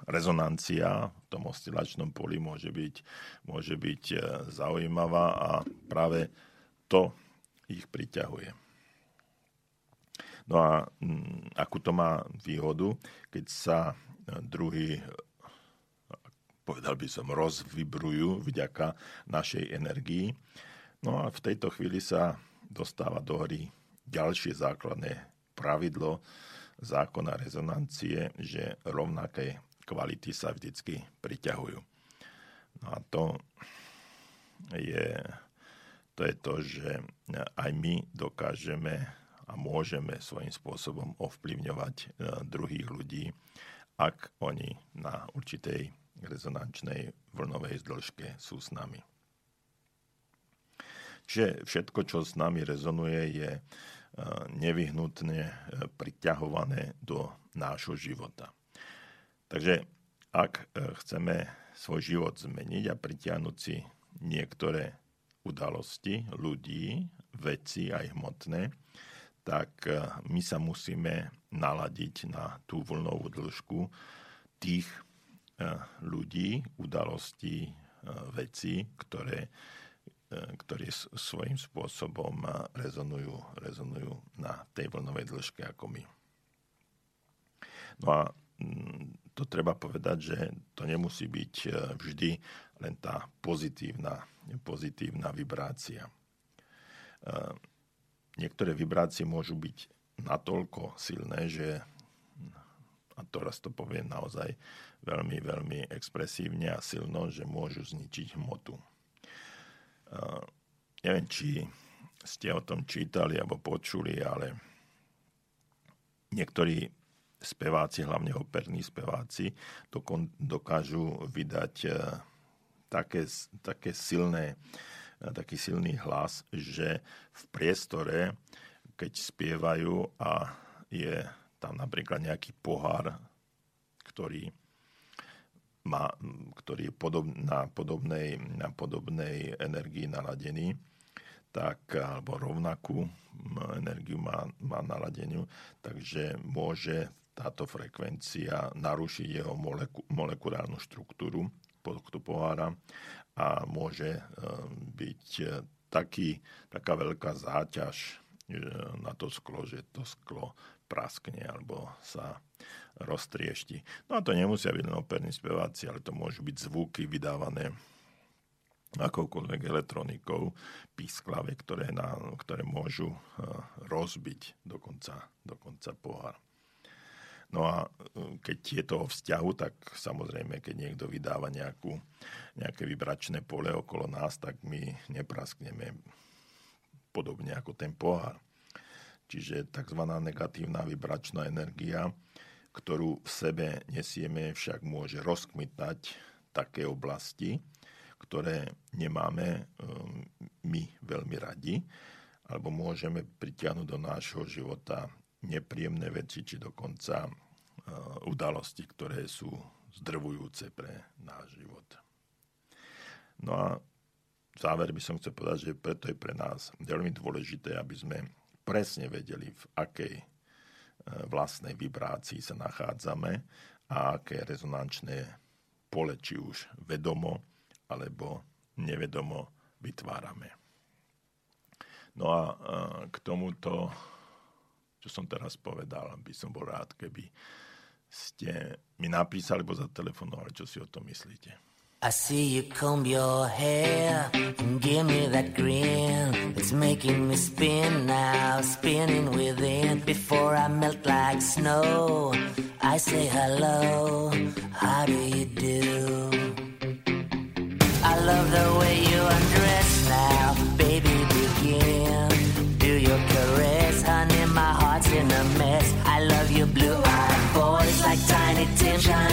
Speaker 1: rezonancia v tom oscilačnom poli môže byť, môže byť e, zaujímavá a práve to ich priťahuje. No a mm, akú to má výhodu, keď sa e, druhý povedal by som, rozvibrujú vďaka našej energii. No a v tejto chvíli sa dostáva do hry ďalšie základné pravidlo, zákona rezonancie, že rovnaké kvality sa vždycky priťahujú. No a to je, to je to, že aj my dokážeme a môžeme svojím spôsobom ovplyvňovať e, druhých ľudí, ak oni na určitej rezonančnej vlnovej zdĺžke sú s nami. Čiže všetko, čo s nami rezonuje, je nevyhnutne e, priťahované do nášho života. Takže ak chceme svoj život zmeniť a pritiahnuť si niektoré udalosti, ľudí, veci aj hmotné, tak e, my sa musíme naladiť na tú vlnovú dĺžku tých e, ľudí, udalostí, e, vecí, ktoré, ktoré svojím spôsobom rezonujú, rezonujú na tej vlnovej dĺžke ako my. No a mm, to treba povedať, že to nemusí byť vždy len tá pozitívna, pozitívna vibrácia. Niektoré vibrácie môžu byť natoľko silné, že a teraz to poviem naozaj veľmi, veľmi expresívne a silno, že môžu zničiť hmotu. Uh, neviem, či ste o tom čítali alebo počuli, ale niektorí speváci, hlavne operní speváci, dokážu vydať uh, také, také silné, taký silný hlas, že v priestore, keď spievajú a je tam napríklad nejaký pohár, ktorý má, ktorý je podob, na, podobnej, na podobnej energii naladený, tak, alebo rovnakú energiu má, má naladeniu, takže môže táto frekvencia narušiť jeho moleku, molekulárnu štruktúru tohto pohára a môže eh, byť taký, taká veľká záťaž eh, na to sklo, že to sklo praskne alebo sa roztriešti. No a to nemusia byť len operní speváci, ale to môžu byť zvuky vydávané akoukoľvek elektronikou, písklave, ktoré, na, ktoré môžu rozbiť dokonca, dokonca pohár. No a e, keď je to o vzťahu, tak samozrejme, keď niekto vydáva nejakú, nejaké vibračné pole okolo nás, tak my nepraskneme podobne ako ten pohár. Čiže tzv. negatívna vibračná energia, ktorú v sebe nesieme, však môže rozkmitať také oblasti, ktoré nemáme e, my veľmi radi, alebo môžeme pritiahnuť do nášho života nepríjemné veci, či dokonca udalosti, ktoré sú zdrvujúce pre náš život. No a záver by som chcel povedať, že preto je pre nás veľmi dôležité, aby sme presne vedeli, v akej e, vlastnej vibrácii sa nachádzame a aké rezonančné pole, či už vedomo alebo nevedomo vytvárame. No a e, k tomuto, čo som teraz povedal, by som bol rád, keby ste mi napísali, alebo zatelefonovali, čo si o tom myslíte. I see you comb your hair and give me that grin. It's making me spin now, spinning within. Before I melt like snow, I say hello, how do you do? I love the way you undress now, baby, begin. Do your caress, honey, my heart's in a mess. I love your blue eyes voice like Tiny Tim shines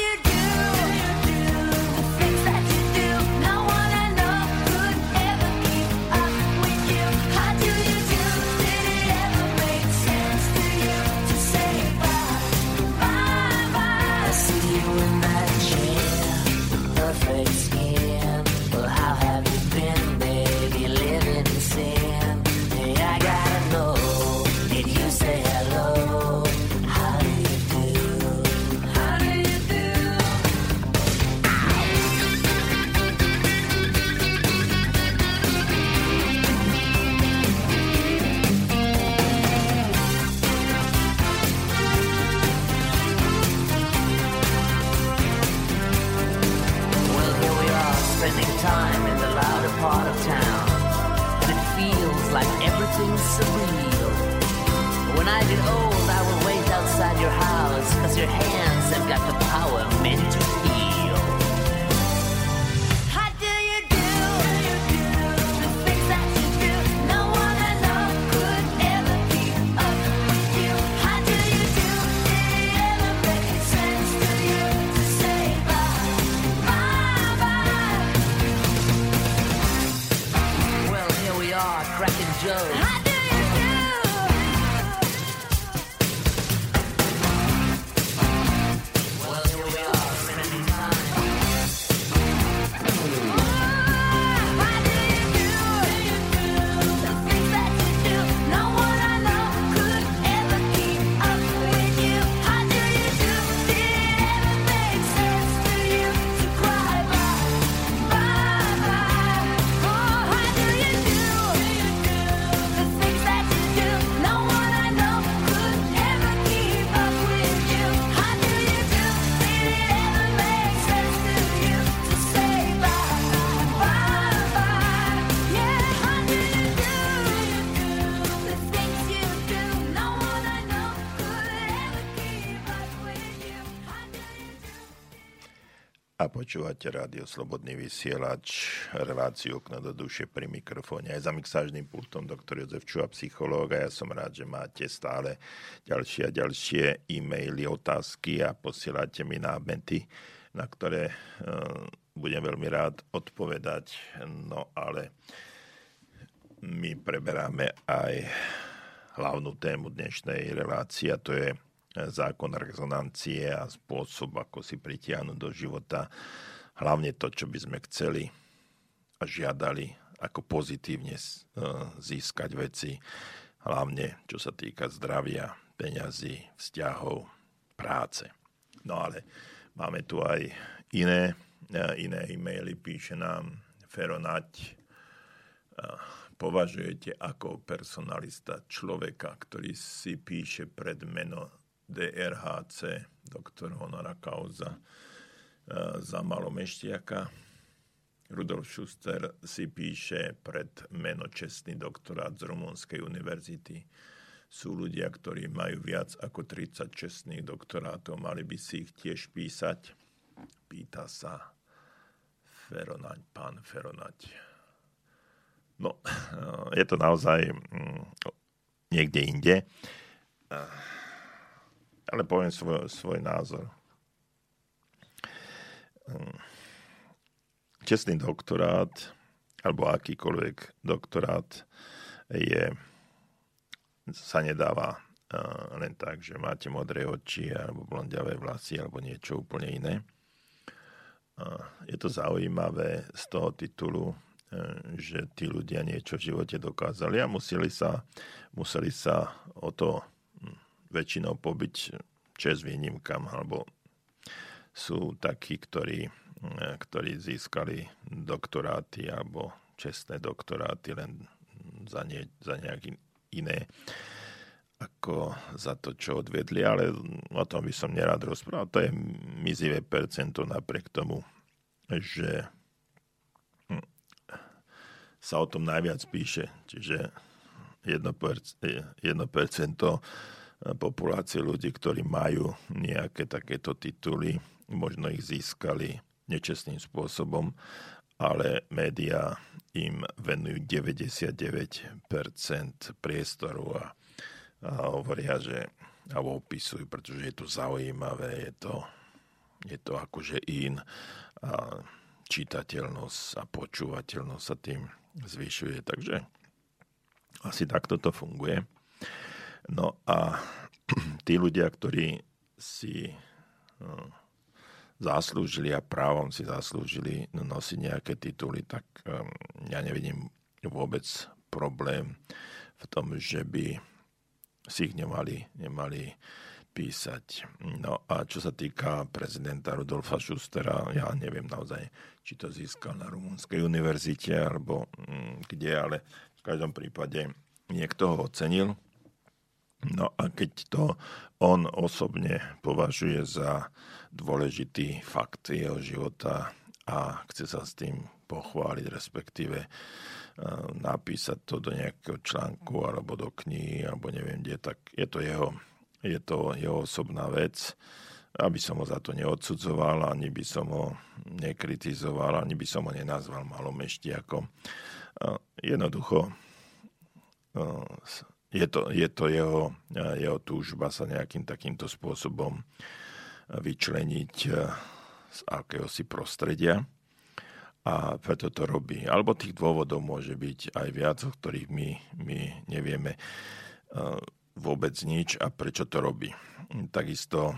Speaker 1: Joe. Počúvate rádio Slobodný vysielač, reláciu okno do duše pri mikrofóne. Aj za mixážnym pultom doktor Jozef Čuha, psychológ a ja som rád, že máte stále ďalšie a ďalšie e-maily, otázky a posielate mi námety, na ktoré uh, budem veľmi rád odpovedať. No ale my preberáme aj hlavnú tému dnešnej relácie a to je zákon rezonancie a spôsob, ako si pritiahnuť do života. Hlavne to, čo by sme chceli a žiadali, ako pozitívne eh, získať veci, hlavne čo sa týka zdravia, peňazí, vzťahov, práce. No ale máme tu aj iné, eh, iné e-maily, píše nám Feronať, považujete ako personalista človeka, ktorý si píše pred meno DRHC, doktor Honora Kauza, eh, za Malomešťaka. Rudolf Schuster si píše pred meno čestný doktorát z Rumunskej univerzity. Sú ľudia, ktorí majú viac ako 30 čestných doktorátov, mali by si ich tiež písať? Pýta sa Feronať, pán Feronať. No, je to naozaj mm, niekde inde. Ale poviem svoj, svoj názor. Mm, Čestný doktorát alebo akýkoľvek doktorát je, sa nedáva uh, len tak, že máte modré oči alebo blondiavé vlasy alebo niečo úplne iné. Uh, je to zaujímavé z toho titulu, uh, že tí ľudia niečo v živote dokázali a museli sa, museli sa o to hm, väčšinou pobyť čes výnimkam, alebo sú takí, ktorí, hm, ktorí získali doktoráty alebo čestné doktoráty len za, nie, za nejaké iné ako za to, čo odvedli, ale o tom by som nerád rozprával. To je mizivé percento napriek tomu, že hm, sa o tom najviac píše, čiže 1%, 1% populácie ľudí, ktorí majú nejaké takéto tituly, možno ich získali nečestným spôsobom, ale médiá im venujú 99% priestoru a, a hovoria, že alebo opisujú, pretože je to zaujímavé, je to, je to akože in a čitateľnosť a počúvateľnosť sa tým zvyšuje. Takže asi takto to funguje. No a [clears throat] tí ľudia, ktorí si no, zaslúžili a právom si zaslúžili nosiť nejaké tituly, tak um, ja nevidím vôbec problém v tom, že by si ich nemali, nemali písať. No a čo sa týka prezidenta Rudolfa Schustera, ja neviem naozaj, či to získal na Rumunskej univerzite alebo mm, kde, ale v každom prípade niekto ho ocenil. No a keď to on osobne považuje za dôležitý fakt jeho života a chce sa s tým pochváliť, respektíve e, napísať to do nejakého článku alebo do knihy, alebo neviem kde, tak je to jeho, je to jeho osobná vec aby som ho za to neodsudzoval, ani by som ho nekritizoval, ani by som ho nenazval malom ako Jednoducho je to, je to jeho, jeho túžba sa nejakým takýmto spôsobom vyčleniť z akéhosi prostredia a preto to robí. Alebo tých dôvodov môže byť aj viac, o ktorých my, my nevieme vôbec nič a prečo to robí. Takisto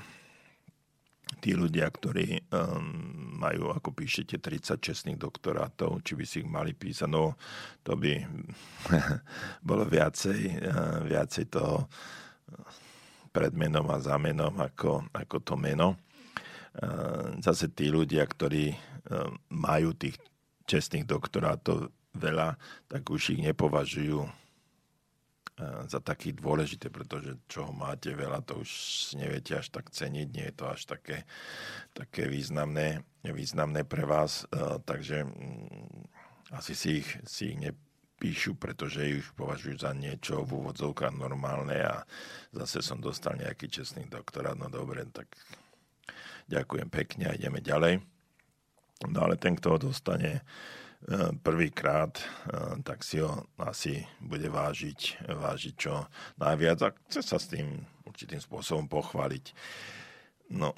Speaker 1: tí ľudia, ktorí um, majú, ako píšete, 30 čestných doktorátov, či by si ich mali písať, no to by [laughs] bolo viacej, uh, viacej toho pred menom a za menom ako, ako to meno. Uh, zase tí ľudia, ktorí uh, majú tých čestných doktorátov veľa, tak už ich nepovažujú za taký dôležité, pretože čo máte veľa, to už neviete až tak ceniť, nie je to až také, také významné, významné pre vás, takže mm, asi si ich, si ich nepíšu, pretože ich považujú za niečo v úvodzovkách normálne a zase som dostal nejaký čestný doktorát, no dobre, tak ďakujem pekne a ideme ďalej. No ale ten, kto ho dostane, E, prvýkrát, e, tak si ho asi bude vážiť, vážiť čo najviac a chce sa s tým určitým spôsobom pochváliť. No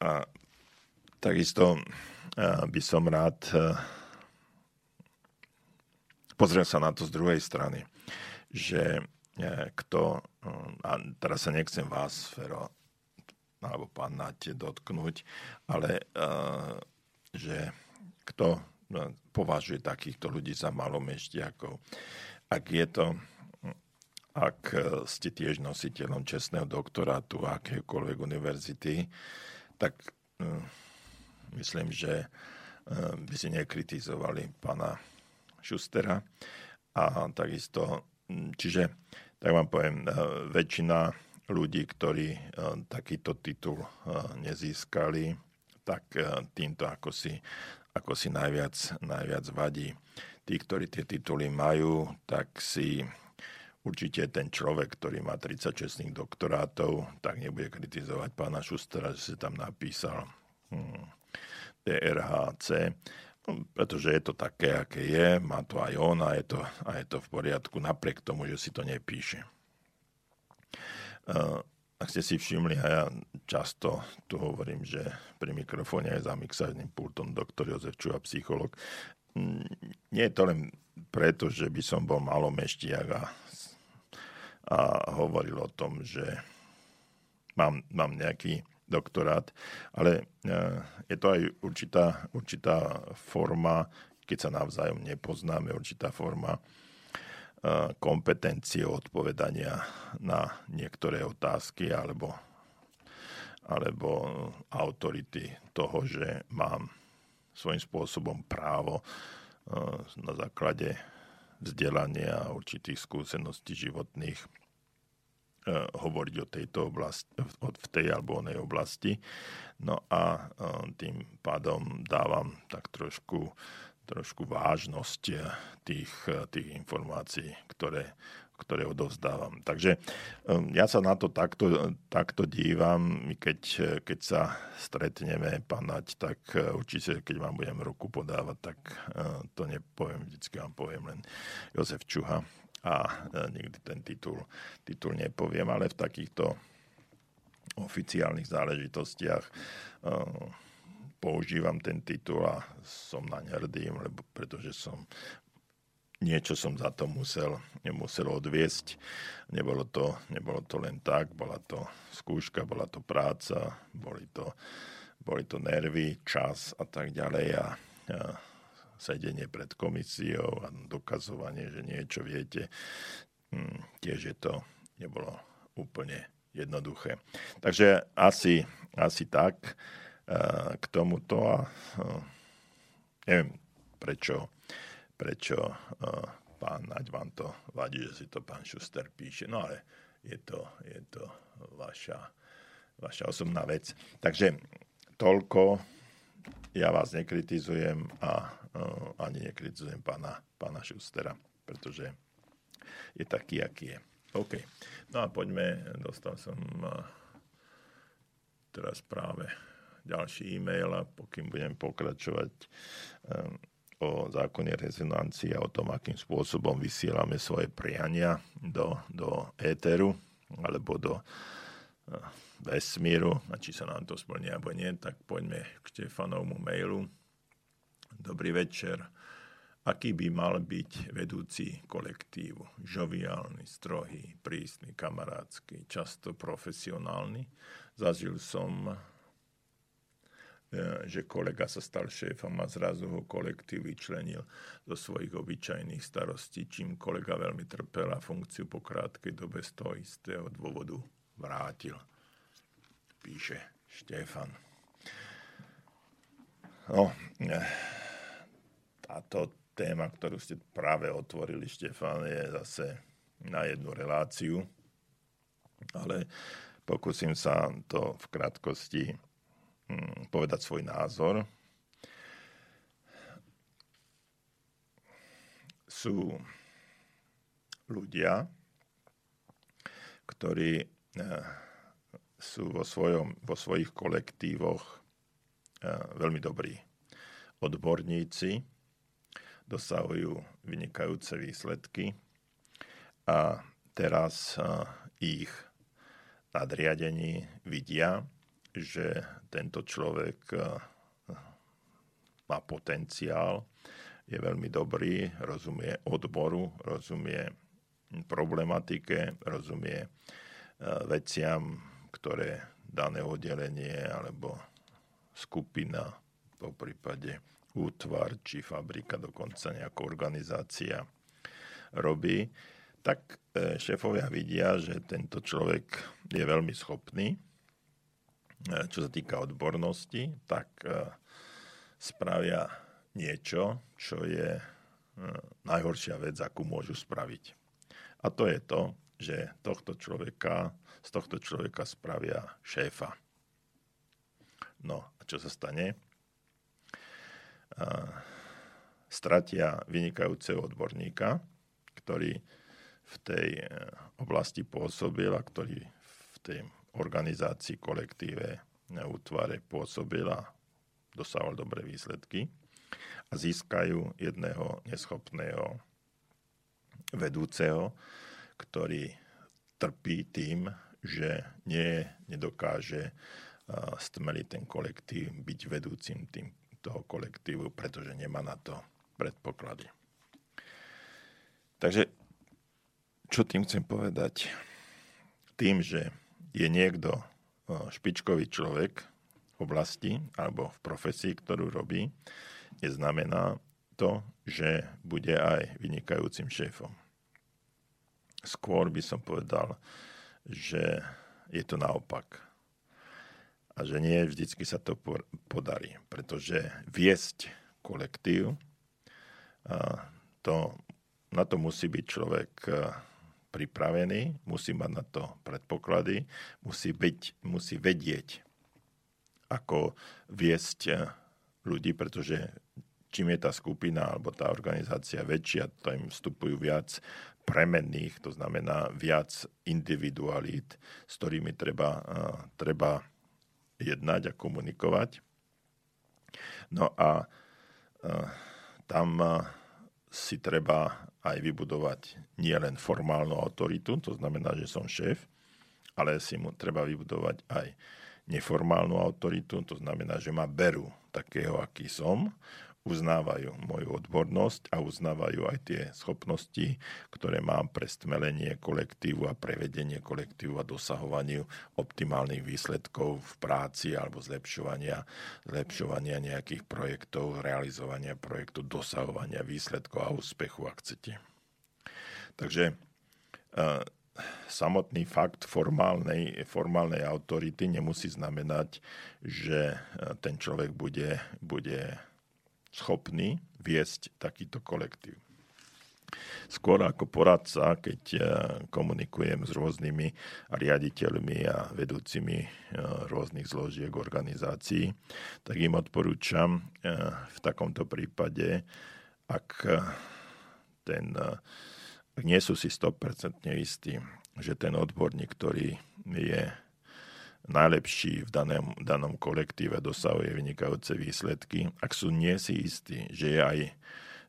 Speaker 1: a takisto e, by som rád pozrel sa na to z druhej strany, že kto, a teraz sa nechcem vás, Fero, alebo pán Nate dotknúť, ale že kto považuje takýchto ľudí za malomešťakov. Ak je to, ak ste tiež nositeľom čestného doktorátu akéhokoľvek univerzity, tak hm, myslím, že hm, by si nekritizovali pána Šustera a takisto, čiže tak vám poviem, väčšina ľudí, ktorí takýto titul nezískali, tak týmto ako si ako si najviac, najviac vadí. Tí, ktorí tie tituly majú, tak si určite ten človek, ktorý má 30 čestných doktorátov, tak nebude kritizovať pána Šustera, že si tam napísal hmm, DRHC, no, pretože je to také, aké je, má to aj on a je to, a je to v poriadku, napriek tomu, že si to nepíše. Uh, ak ste si všimli, a ja často tu hovorím, že pri mikrofóne je za mixážnym pultom doktor Jozef Čuha, psycholog. Mm, nie je to len preto, že by som bol malomeštiak a, a hovoril o tom, že mám, mám nejaký doktorát, ale e, je to aj určitá, určitá forma, keď sa navzájom nepoznáme, určitá forma kompetencie odpovedania na niektoré otázky alebo, alebo autority toho, že mám svojím spôsobom právo na základe vzdelania a určitých skúseností životných hovoriť o tejto oblasti, v tej alebo onej oblasti. No a tým pádom dávam tak trošku trošku vážnosť eh, tých, eh, tých informácií, ktoré, ktoré odovzdávam. Takže ehm, ja sa na to takto, takto dívam, keď, eh, keď sa stretneme, panať, tak určite, keď vám budem ruku podávať, tak to nepoviem, vždycky vám poviem len Jozef Čuha a nikdy ten titul, titul nepoviem, ale v takýchto oficiálnych záležitostiach používam ten titul a som na hrdý, lebo pretože som niečo som za to musel, nemusel odviesť. Nebolo to, nebolo to len tak, bola to skúška, bola to práca, boli to, boli to nervy, čas a tak ďalej a, a sedenie pred komisiou a dokazovanie, že niečo viete, hm, tiež je to nebolo úplne jednoduché. Takže asi, asi tak k tomuto a neviem prečo, prečo pán Naď vám to vadí, že si to pán Šuster píše, no ale je to, je to vaša, vaša osobná vec. Takže toľko ja vás nekritizujem a ani nekritizujem pána, pána Šustera, pretože je taký, aký je. OK. No a poďme, dostal som teraz práve ďalší e-mail a pokým budem pokračovať o zákone rezonancie a o tom, akým spôsobom vysielame svoje priania do, do éteru alebo do vesmíru, a či sa nám to splní alebo nie, tak poďme k Štefanovmu mailu. Dobrý večer. Aký by mal byť vedúci kolektívu? Žoviálny, strohý, prísny, kamarádsky, často profesionálny. Zažil som, že kolega sa stal šéfom a zrazu ho kolektív vyčlenil do svojich obyčajných starostí, čím kolega veľmi trpel a funkciu po krátkej dobe z toho istého dôvodu vrátil píše Štefan. No, táto téma, ktorú ste práve otvorili, Štefan, je zase na jednu reláciu, ale pokúsim sa to v krátkosti povedať svoj názor. Sú ľudia, ktorí eh, sú vo, svojom, vo svojich kolektívoch eh, veľmi dobrí. Odborníci dosahujú vynikajúce výsledky a teraz eh, ich nadriadení vidia, že tento človek eh, má potenciál, je veľmi dobrý, rozumie odboru, rozumie problematike, rozumie veciam, ktoré dané oddelenie alebo skupina, po prípade útvar či fabrika, dokonca nejaká organizácia robí, tak e, šéfovia vidia, že tento človek je veľmi schopný. E, čo sa týka odbornosti, tak e, spravia niečo, čo je najhoršia vec, akú môžu spraviť. A to je to, že tohto človeka, z tohto človeka spravia šéfa. No a čo sa stane? stratia vynikajúceho odborníka, ktorý v tej e, oblasti pôsobil a ktorý v tej organizácii, kolektíve, útvare pôsobil a dosával dobré výsledky a získajú jedného neschopného vedúceho, ktorý trpí tým, že nie, nedokáže stmeliť ten kolektív, byť vedúcim tým, toho kolektívu, pretože nemá na to predpoklady. Takže, čo tým chcem povedať? Tým, že je niekto špičkový človek v oblasti alebo v profesii, ktorú robí, neznamená to, že bude aj vynikajúcim šéfom. Skôr by som povedal, že je to naopak. A že nie vždycky sa to podarí, pretože viesť kolektív, to, na to musí byť človek pripravený, musí mať na to predpoklady, musí, byť, musí vedieť, ako viesť ľudí, pretože čím je tá skupina alebo tá organizácia väčšia, to im vstupujú viac premenných, to znamená viac individualít, s ktorými treba, treba jednať a komunikovať. No a tam si treba aj vybudovať nielen formálnu autoritu, to znamená, že som šéf, ale si mu treba vybudovať aj neformálnu autoritu, to znamená, že ma berú takého, aký som, uznávajú moju odbornosť a uznávajú aj tie schopnosti, ktoré mám pre stmelenie kolektívu a prevedenie kolektívu a dosahovaniu optimálnych výsledkov v práci alebo zlepšovania, zlepšovania nejakých projektov, realizovania projektu, dosahovania výsledkov a úspechu, ak chcete. Takže uh, samotný fakt formálnej, formálnej autority nemusí znamenať, že ten človek bude, bude schopný viesť takýto kolektív. skôr ako poradca, keď eh, komunikujem s rôznymi riaditeľmi a vedúcimi eh, rôznych zložiek organizácií, tak im odporúčam eh, v takomto prípade, ak, ten, ak nie sú si 100% istí, že ten odborník, ktorý je najlepší v danom, danom kolektíve, dosahuje vynikajúce výsledky, ak sú nie si istí, že je aj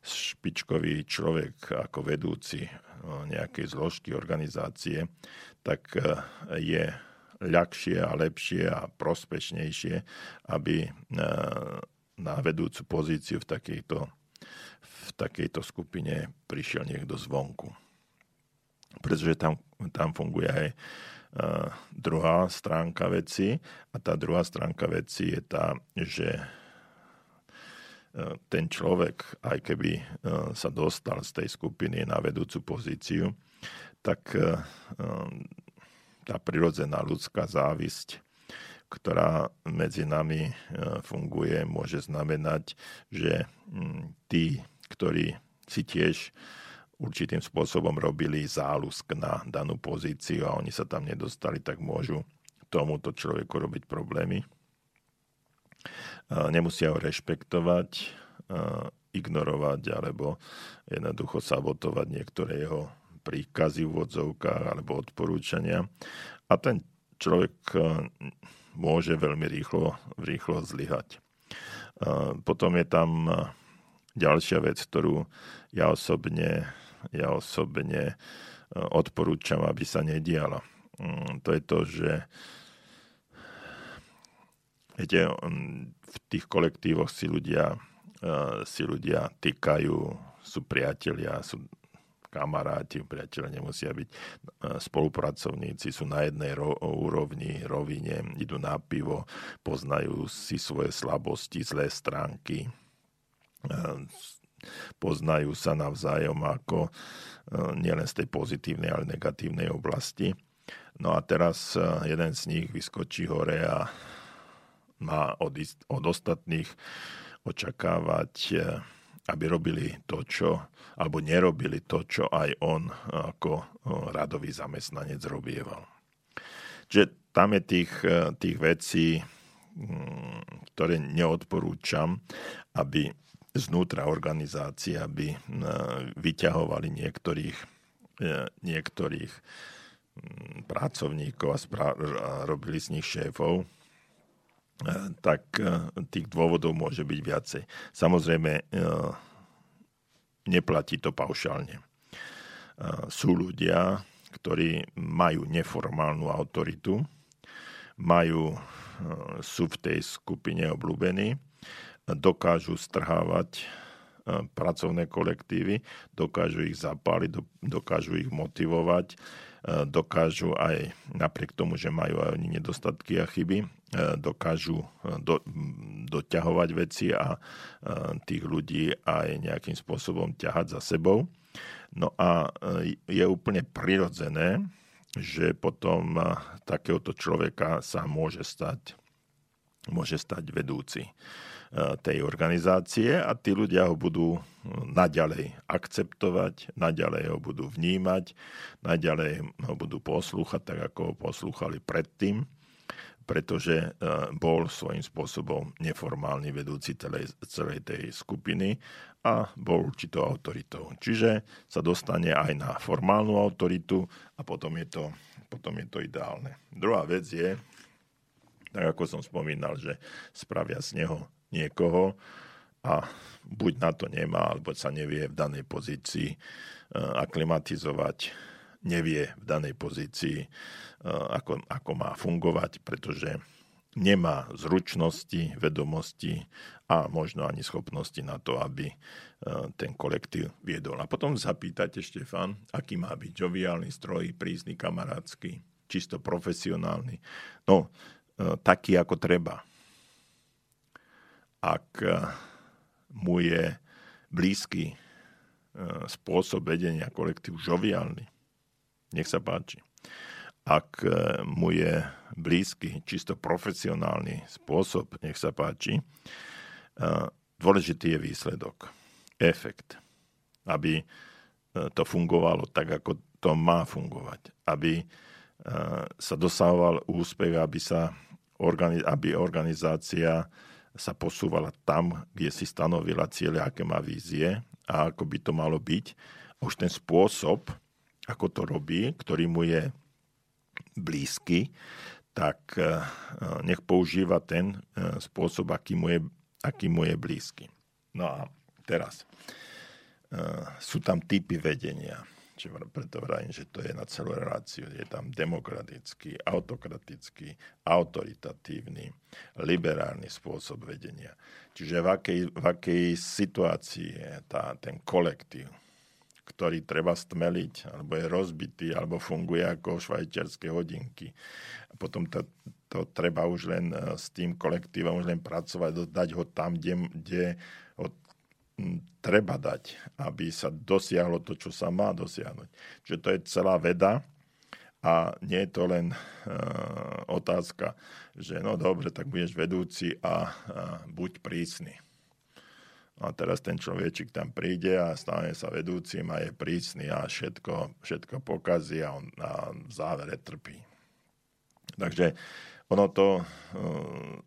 Speaker 1: špičkový človek ako vedúci nejakej zložky organizácie, tak e, je ľahšie a lepšie a prospešnejšie, aby e, na vedúcu pozíciu v takejto, v takejto skupine prišiel niekto zvonku. Pretože tam, tam funguje aj druhá stránka veci. A tá druhá stránka veci je tá, že ten človek, aj keby e, sa dostal z tej skupiny na vedúcu pozíciu, tak tá prirodzená ľudská závisť, ktorá medzi nami funguje, môže znamenať, že tí, ktorí si tiež určitým spôsobom robili zálusk na danú pozíciu a oni sa tam nedostali, tak môžu tomuto človeku robiť problémy nemusia ho rešpektovať, ignorovať alebo jednoducho sabotovať niektoré jeho príkazy v odzovkách alebo odporúčania. A ten človek môže veľmi rýchlo, rýchlo zlyhať. Potom je tam ďalšia vec, ktorú ja osobne, ja osobne odporúčam, aby sa nediala. Mm, to je to, že Viete, v tých kolektívoch si ľudia, eh, si ľudia týkajú, sú priatelia, sú kamaráti, priatelia nemusia byť eh, spolupracovníci, sú na jednej ro- úrovni, rovine, idú na pivo, poznajú si svoje slabosti, zlé stránky, poznajú sa navzájom ako nielen z tej pozitívnej, ale negatívnej oblasti. No a teraz jeden z nich vyskočí hore a má od, od ostatných očakávať, eh, aby robili to, čo, alebo nerobili to, čo aj on ako radový zamestnanec robieval. Čiže tam je tých, tých vecí, mm, ktoré neodporúčam, aby znútra organizácie, aby vyťahovali niektorých, niektorých mm, pracovníkov a, spra- a robili z nich šéfov, Eh, tak eh, tých dôvodov môže byť viacej. Samozrejme, eh, neplatí to paušálne. Sú ľudia, ktorí majú neformálnu autoritu, majú, sú v tej skupine obľúbení, dokážu strhávať pracovné kolektívy, dokážu ich zapáliť, dokážu ich motivovať, dokážu aj napriek tomu, že majú aj oni nedostatky a chyby, dokážu do, doťahovať veci a tých ľudí aj nejakým spôsobom ťahať za sebou. No a je úplne prirodzené, že potom takéhoto človeka sa môže stať, môže stať vedúci. Tej organizácie a tí ľudia ho budú eh, naďalej akceptovať, naďalej ho budú vnímať, naďalej ho budú poslúchať, tak ako ho poslúchali predtým, pretože eh, bol svojím spôsobom neformálny vedúci celej tej skupiny a bol určitou autoritou. Čiže sa dostane aj na formálnu autoritu a potom je to, potom je to ideálne. Druhá vec je, tak ako som spomínal, že spravia z neho niekoho a buď na to nemá, alebo sa nevie v danej pozícii e, aklimatizovať, nevie v danej pozícii, e, ako, ako má fungovať, pretože nemá zručnosti, vedomosti a možno ani schopnosti na to, aby e, ten kolektív viedol. A potom zapýtate, Štefan, aký má byť joviálny stroj, prísny, kamarádsky, čisto profesionálny. No, taký ako treba ak eh, mu je blízky eh, spôsob vedenia kolektívu žoviálny, nech sa páči. Ak eh, mu je blízky, čisto profesionálny spôsob, nech sa páči, dôležitý je výsledok, efekt. Aby to fungovalo tak, ako to má fungovať. Aby sa dosahoval úspech, aby, sa, aby organizácia sa posúvala tam, kde si stanovila cieľe, aké má vízie a ako by to malo byť. Už ten spôsob, ako to robí, ktorý mu je blízky, tak nech používa ten spôsob, aký mu je, aký mu je blízky. No a teraz sú tam typy vedenia. Čiže preto vrajím, že to je na celú reláciu. Je tam demokratický, autokratický, autoritatívny, liberálny spôsob vedenia. Čiže v akej, v akej situácii je tá, ten kolektív, ktorý treba stmeliť, alebo je rozbitý, alebo funguje ako švajčiarske hodinky. A potom to, to treba už len e, s tým kolektívom už len pracovať, dať ho tam, kde, kde treba dať, aby sa dosiahlo to, čo sa má dosiahnuť. Čiže to je celá veda a nie je to len uh, otázka, že no dobre, tak budeš vedúci a uh, buď prísny. A teraz ten človečik tam príde a stane sa vedúcim a je prísny a všetko, všetko pokazí a on a závere trpí. Takže ono to uh,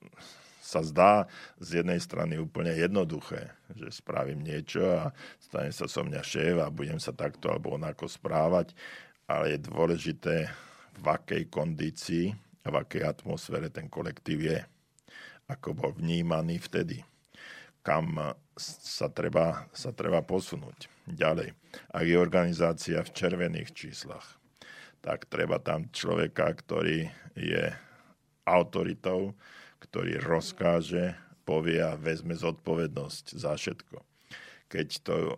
Speaker 1: sa zdá z jednej strany úplne jednoduché, že spravím niečo a stane sa so mňa šéf a budem sa takto alebo onako správať, ale je dôležité, v akej kondícii a v akej atmosfére ten kolektív je, ako bol vnímaný vtedy, kam sa treba, sa treba posunúť. Ďalej, ak je organizácia v červených číslach, tak treba tam človeka, ktorý je autoritou, ktorý rozkáže, povie a vezme zodpovednosť za všetko. Keď to,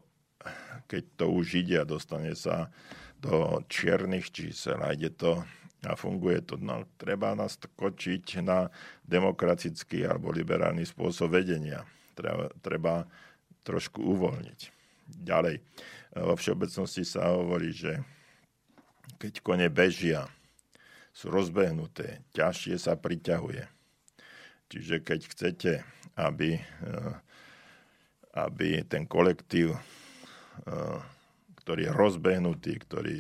Speaker 1: keď to už ide a dostane sa do čiernych čísel a ide to a funguje to, no, treba naskočiť na demokratický alebo liberálny spôsob vedenia. Treba, treba trošku uvoľniť. Ďalej, vo všeobecnosti sa hovorí, že keď kone bežia, sú rozbehnuté, ťažšie sa priťahuje. Čiže keď chcete, aby, eh, aby ten kolektív, eh, ktorý je rozbehnutý, ktorý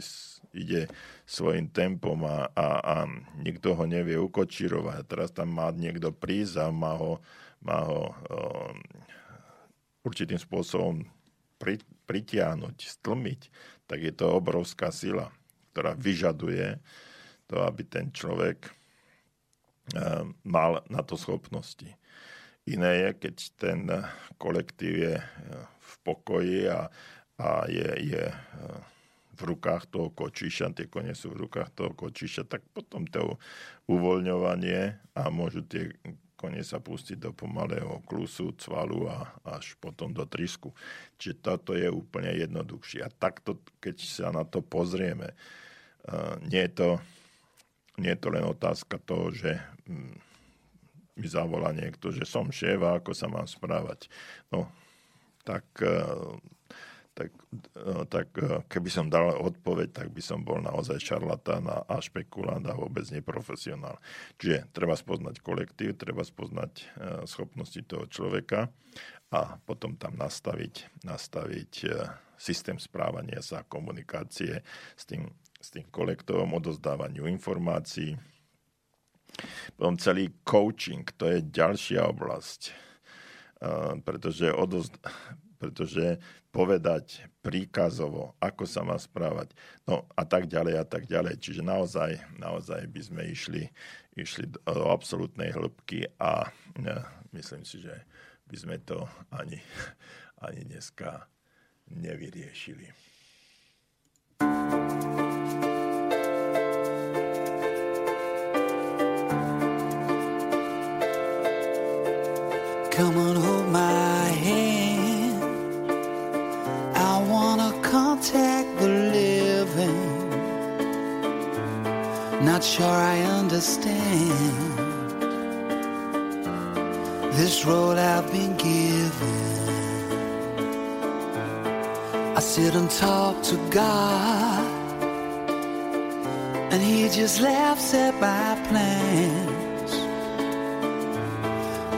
Speaker 1: ide svojim tempom a, a, a nikto ho nevie ukočirovať. Teraz tam má niekto prísť a má ho, má ho um, určitým spôsobom pri, pritiahnuť, stlmiť, tak je to obrovská sila, ktorá vyžaduje to, aby ten človek Eh, mal na to schopnosti. Iné je, keď ten kolektív je eh, v pokoji a, a je, je eh, v rukách toho kočiša, tie kone sú v rukách toho kočiša, tak potom to uvoľňovanie a môžu tie kone sa pustiť do pomalého klusu, cvalu a až potom do trisku. Čiže toto je úplne jednoduchšie. A takto, keď sa na to pozrieme, nie je to nie je to len otázka toho, že mm, mi zavolá niekto, že som šéf a ako sa mám správať. No, tak, e, tak, e, tak e, keby som dal odpoveď, tak by som bol naozaj šarlatán a, špekulant a vôbec neprofesionál. Čiže treba spoznať kolektív, treba spoznať schopnosti toho človeka a potom tam nastaviť, nastaviť systém správania sa, komunikácie s tým s tým kolektorom, odozdávaniu informácií. Potom celý coaching, to je ďalšia oblasť, pretože, odozd- pretože povedať príkazovo, ako sa má správať, no a tak ďalej a tak ďalej. Čiže naozaj, naozaj by sme išli, išli do absolútnej hĺbky a ja, myslím si, že by sme to ani, ani dneska nevyriešili. Come and hold my hand. I wanna contact the living. Not sure I understand this road I've been given. I sit and talk to God, and He just laughs at my plans.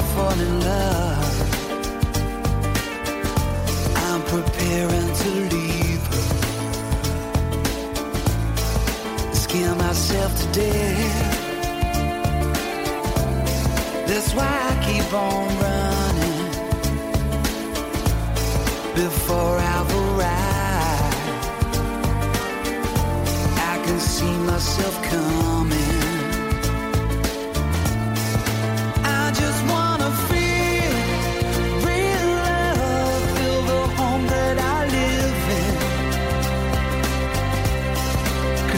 Speaker 5: Fall in love, I'm preparing to leave her. Scare myself to death. That's why I keep on running before I've arrived. I can see myself coming.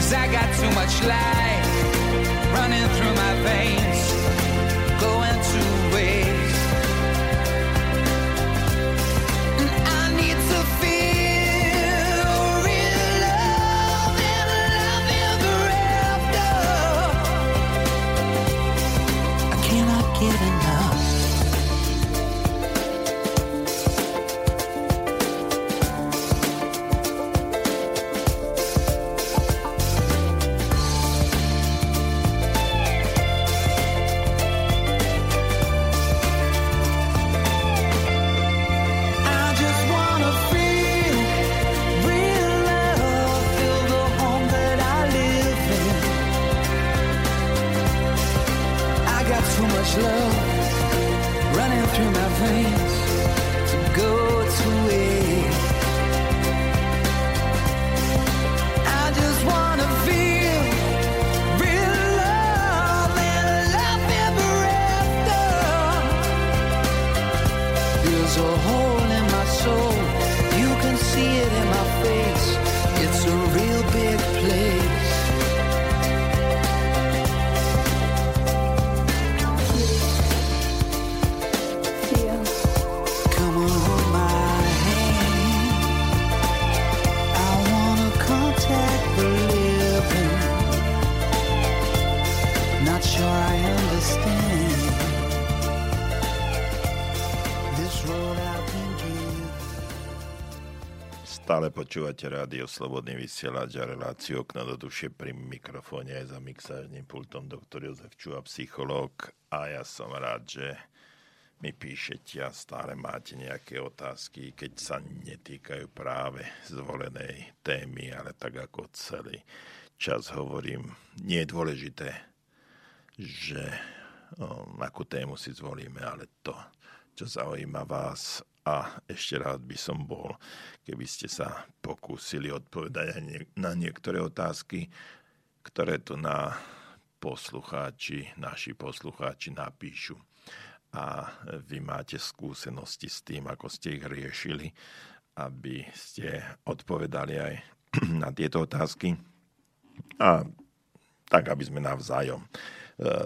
Speaker 5: Cause I got too much life running through my veins, going to waste.
Speaker 1: Počúvate rádio Slobodný vysielač a reláciu okno do duše pri mikrofóne aj za mixážnym pultom doktor Jozef Čuha, psychológ. A ja som rád, že mi píšete a stále máte nejaké otázky, keď sa netýkajú práve zvolenej témy, ale tak ako celý čas hovorím, nie je dôležité, že o, akú tému si zvolíme, ale to, čo zaujíma vás. A ešte rád by som bol, keby ste sa pokúsili odpovedať aj na niektoré otázky, ktoré tu na poslucháči, naši poslucháči napíšu. A vy máte skúsenosti s tým, ako ste ich riešili, aby ste odpovedali aj [clears throat] na tieto otázky. A tak, aby sme navzájom e,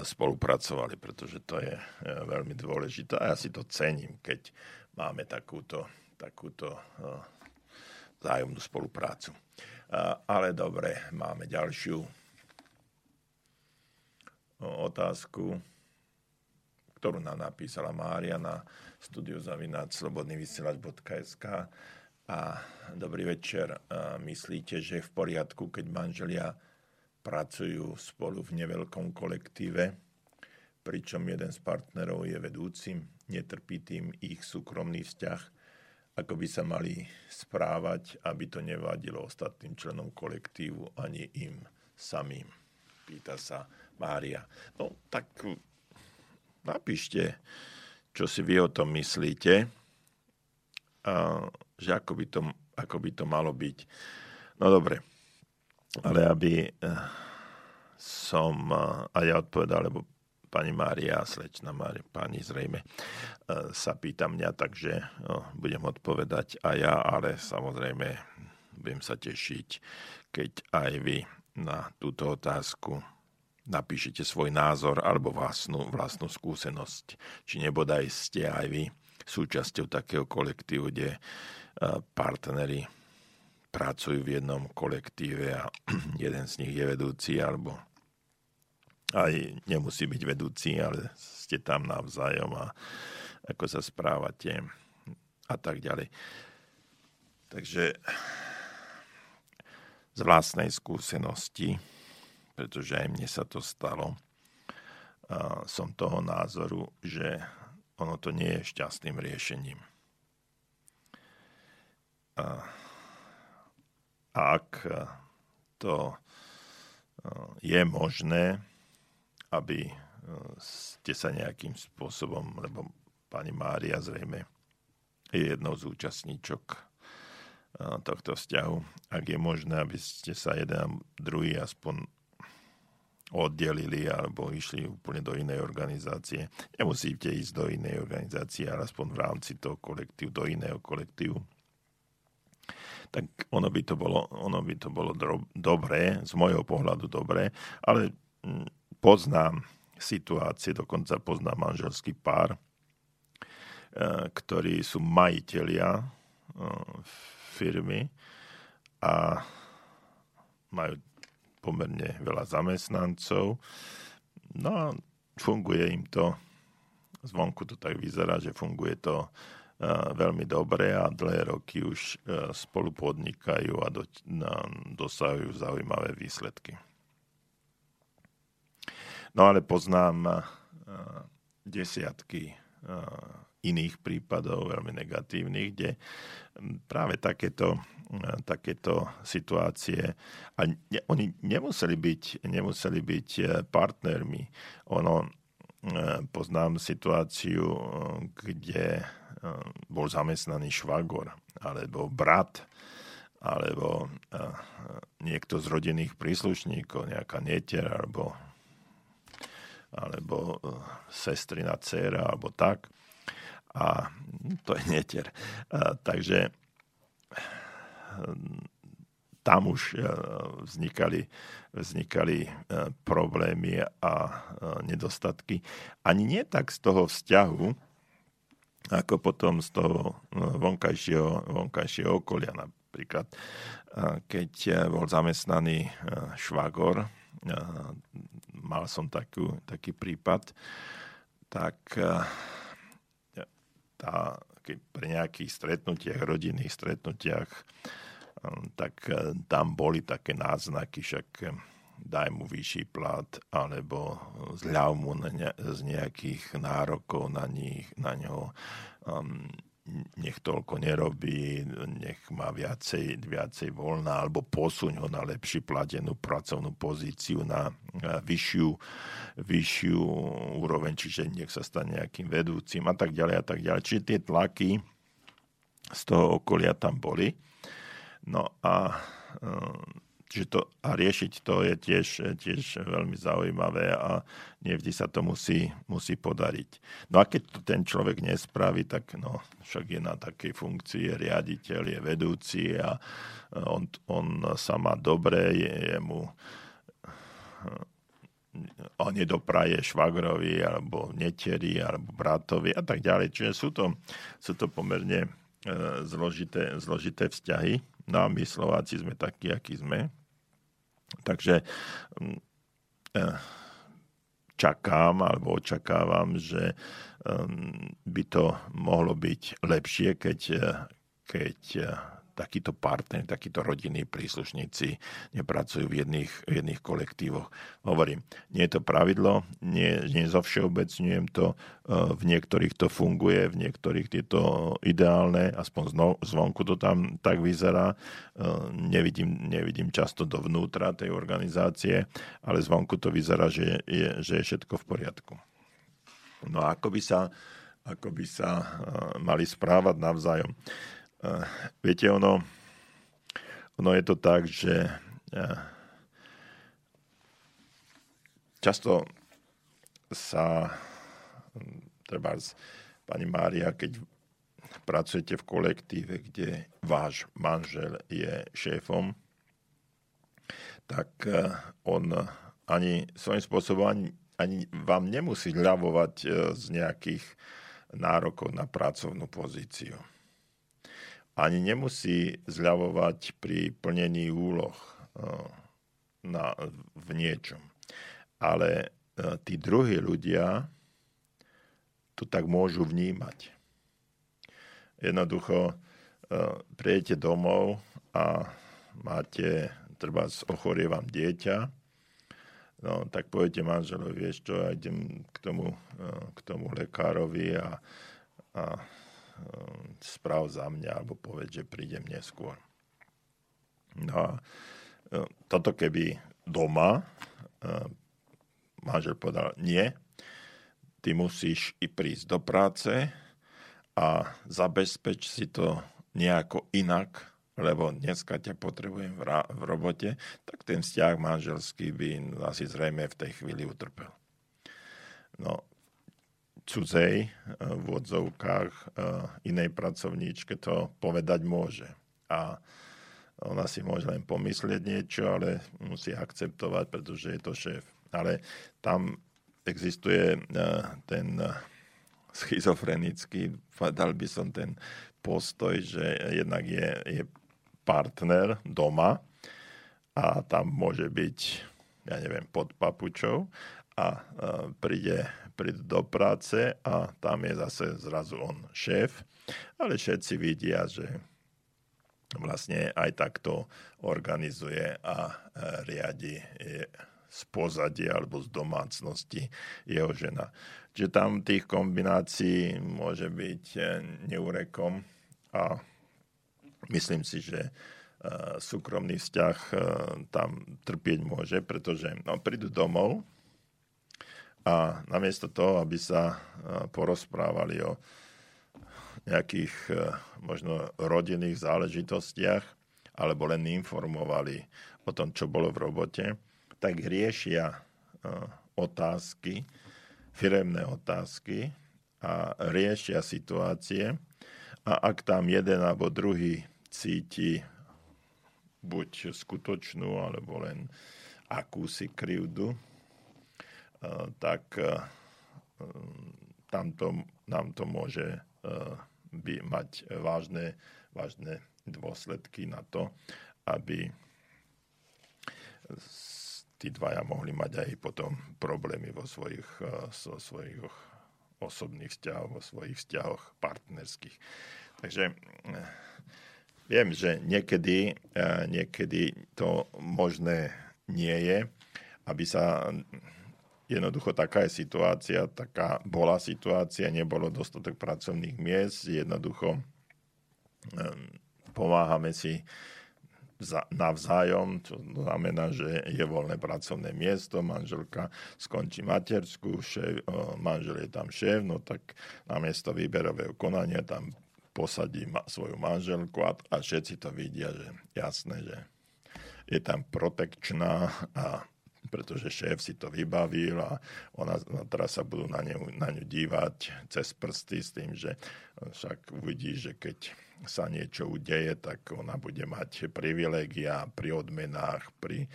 Speaker 1: spolupracovali, pretože to je e, veľmi dôležité a ja si to cením, keď máme takúto, takúto e, vzájomnú spoluprácu. A, Ale dobre, máme ďalšiu otázku, ktorú nám napísala Mária na studiozavináčslobodnyvysielač.sk a dobrý večer. Myslíte, že je v poriadku, keď manželia pracujú spolu v neveľkom kolektíve, pričom jeden z partnerov je vedúcim, netrpí tým ich súkromný vzťah, ako by sa mali správať, aby to nevadilo ostatným členom kolektívu ani im samým. Pýta sa Mária. No tak napíšte, čo si vy o tom myslíte, a, že ako by, to, ako by to malo byť. No dobre, ale aby eh, som eh, a ja odpovedal, lebo pani Mária, slečna Mária, pani zrejme, eh, sa pýta mňa, takže no, budem odpovedať aj ja, ale samozrejme budem sa tešiť, keď aj vy na túto otázku napíšete svoj názor alebo vlastnú, vlastnú skúsenosť. Či nebodaj ste aj vy súčasťou takého kolektívu, kde partnery pracujú v jednom kolektíve a [clears throat] jeden z nich je vedúci alebo aj nemusí byť vedúci, ale ste tam navzájom a ako sa správate a tak ďalej. Takže z vlastnej skúsenosti, pretože aj mne sa to stalo, som toho názoru, že ono to nie je šťastným riešením. A ak to je možné, aby ste sa nejakým spôsobom, lebo pani Mária zrejme je jednou z účastníčok tohto vzťahu. Ak je možné, aby ste sa jeden druhý aspoň oddelili alebo išli úplne do inej organizácie. Nemusíte ísť do inej organizácie, ale aspoň v rámci toho kolektívu, do iného kolektívu. Tak ono by to bolo, ono by to bolo dobré, z môjho pohľadu dobré, ale mm, poznám situácie, dokonca poznám manželský pár, e, ktorí sú majiteľia e, firmy a majú pomerne veľa zamestnancov. No a funguje im to, zvonku to tak vyzerá, že funguje to e, veľmi dobre a dlhé roky už spolu podnikajú a dosahujú zaujímavé výsledky. No ale poznám eh, desiatky eh, iných prípadov, veľmi negatívnych, kde hm, práve takéto, eh, takéto situácie, a ne, oni nemuseli byť, nemuseli byť partnermi. Ono, poznám situáciu, kde bol zamestnaný švagor, alebo brat, alebo niekto z rodinných príslušníkov, nejaká netier, alebo alebo eh, sestrina dcera, alebo tak. A to je netier. Takže hm, tam už vznikali, vznikali problémy a nedostatky. Ani nie tak z toho vzťahu, ako potom z toho vonkajšieho, vonkajšieho okolia. Napríklad, keď bol zamestnaný švagor, mal som takú, taký prípad, tak eh, tá, keď pri nejakých stretnutiach, rodinných stretnutiach, eh, tak eh, tam boli také náznaky, však daj mu vyšší plat, alebo zľav mu z nejakých nárokov na, nich, na ňo. Um, nech toľko nerobí, nech má viacej, viacej voľná, alebo posuň ho na lepší platenú pracovnú pozíciu, na vyššiu, vyššiu úroveň, čiže nech sa stane nejakým vedúcim a tak ďalej a tak ďalej. Čiže tie tlaky z toho okolia tam boli. No a Čiže to, a riešiť to je tiež, tiež veľmi zaujímavé a nevždy sa to musí, musí podariť. No a keď to ten človek nespraví, tak no, však je na takej funkcii, je riaditeľ, je vedúci a on, on sa má dobre, je, je mu on nedopraje švagrovi alebo neteri alebo bratovi a tak ďalej. Čiže sú to, sú to pomerne E, zložité, zložité vzťahy. No a my Slováci sme takí, akí sme. Takže mm, e, čakám alebo očakávam, že by to mohlo byť lepšie, keď, e, keď takíto partneri, takíto rodinní príslušníci nepracujú v jedných, v jedných kolektívoch. Hovorím, nie je to pravidlo, nie, nie zovšeobecňujem to, e, v niektorých to funguje, v niektorých je to ideálne, aspoň zvonku to tam tak vyzerá. E, nevidím, nevidím často dovnútra tej organizácie, ale zvonku to vyzerá, že je, že je všetko v poriadku. No a ako by sa, ako by sa e, mali správať navzájom. Uh, viete, ono, ono je to tak, že uh, často sa treba pani Mária, keď pracujete v kolektíve, kde váš manžel je šéfom, tak eh, on ani svojím spôsobom ani, ani vám nemusí ľavovať eh, z nejakých nárokov na pracovnú pozíciu. Ani nemusí zľavovať pri plnení úloh na, v niečom. Ale tí druhí ľudia to tak môžu vnímať. Jednoducho prijete domov a máte, treba ochorie vám dieťa, no tak poviete manželovi, vieš čo, ja idem k tomu, k tomu lekárovi a, a správ za mňa, alebo povedz, že prídem neskôr. No a toto keby doma manžel povedal, nie, ty musíš i prísť do práce a zabezpeč si to nejako inak, lebo dneska ťa potrebujem v, ra- v robote, tak ten vzťah manželský by asi zrejme v tej chvíli utrpel. No, cudzej v odzovkách inej pracovníčke to povedať môže. A ona si môže len pomyslieť niečo, ale musí akceptovať, pretože je to šéf. Ale tam existuje eh, ten eh, schizofrenický, povedal by som ten postoj, že jednak je, je partner doma a tam môže byť, ja neviem, pod papučou a eh, príde, príde do práce a tam je zase zrazu on šéf, ale všetci vidia, že vlastne aj takto organizuje a riadi z pozadia alebo z domácnosti jeho žena. Čiže tam tých kombinácií môže byť eh, neurekom a myslím si, že súkromný vzťah tam trpieť môže, pretože no, prídu domov a namiesto toho, aby sa porozprávali o nejakých možno rodinných záležitostiach alebo len informovali o tom, čo bolo v robote, tak riešia e, otázky, firemné otázky a riešia situácie. A ak tam jeden alebo druhý cíti buď skutočnú, alebo len akúsi krivdu, e, tak e, tam to, nám to môže by mať vážne, vážne dôsledky na to, aby tí dvaja mohli mať aj potom problémy vo svojich, so svojich osobných vzťahoch, vo svojich vzťahoch partnerských. Takže eh, viem, že niekedy, eh, niekedy to možné nie je, aby sa jednoducho taká je situácia, taká bola situácia, nebolo dostatok pracovných miest, jednoducho pomáhame si navzájom, to znamená, že je voľné pracovné miesto, manželka skončí materskú, šéf, manžel je tam šéf, no tak namiesto výberového konania tam posadí svoju manželku a, a všetci to vidia, že jasné, že je tam protekčná a pretože šéf si to vybavil a ona, no teraz sa budú na ňu, na ňu dívať cez prsty s tým, že však uvidí, že keď sa niečo udeje, tak ona bude mať privilegia pri odmenách, pri e,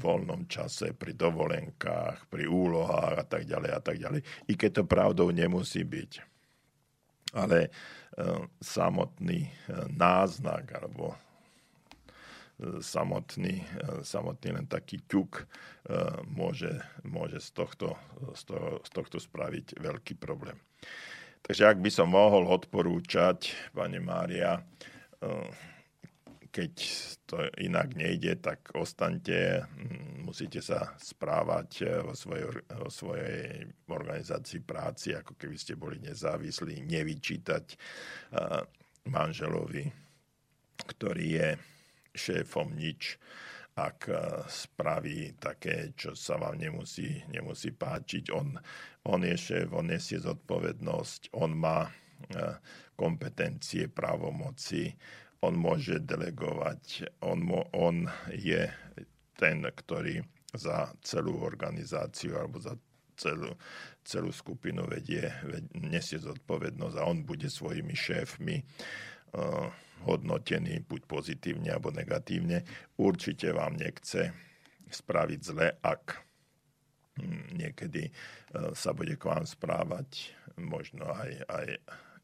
Speaker 1: voľnom čase, pri dovolenkách, pri úlohách a tak ďalej a tak ďalej. I keď to pravdou nemusí byť. Ale e, samotný e, náznak alebo samotný, e, samotný len taký ťuk môže, môže z, tohto, z, toho, z tohto spraviť veľký problém. Takže ak by som mohol odporúčať, pani Mária, eh, keď to inak nejde, tak ostaňte, hm, musíte sa správať vo svojej, vo svojej organizácii práci, ako keby ste boli nezávislí, nevyčítať manželovi, ktorý je šéfom nič, ak spraví také, čo sa vám nemusí, nemusí páčiť. On, on je šéf, on nesie zodpovednosť, on má e, kompetencie, právomoci, on môže delegovať, on, on je ten, ktorý za celú organizáciu alebo za celú, celú skupinu vedie, nesie zodpovednosť a on bude svojimi šéfmi hodnotený buď pozitívne alebo negatívne. Určite vám nechce spraviť zle, ak hm, niekedy sa bude k vám správať možno aj, aj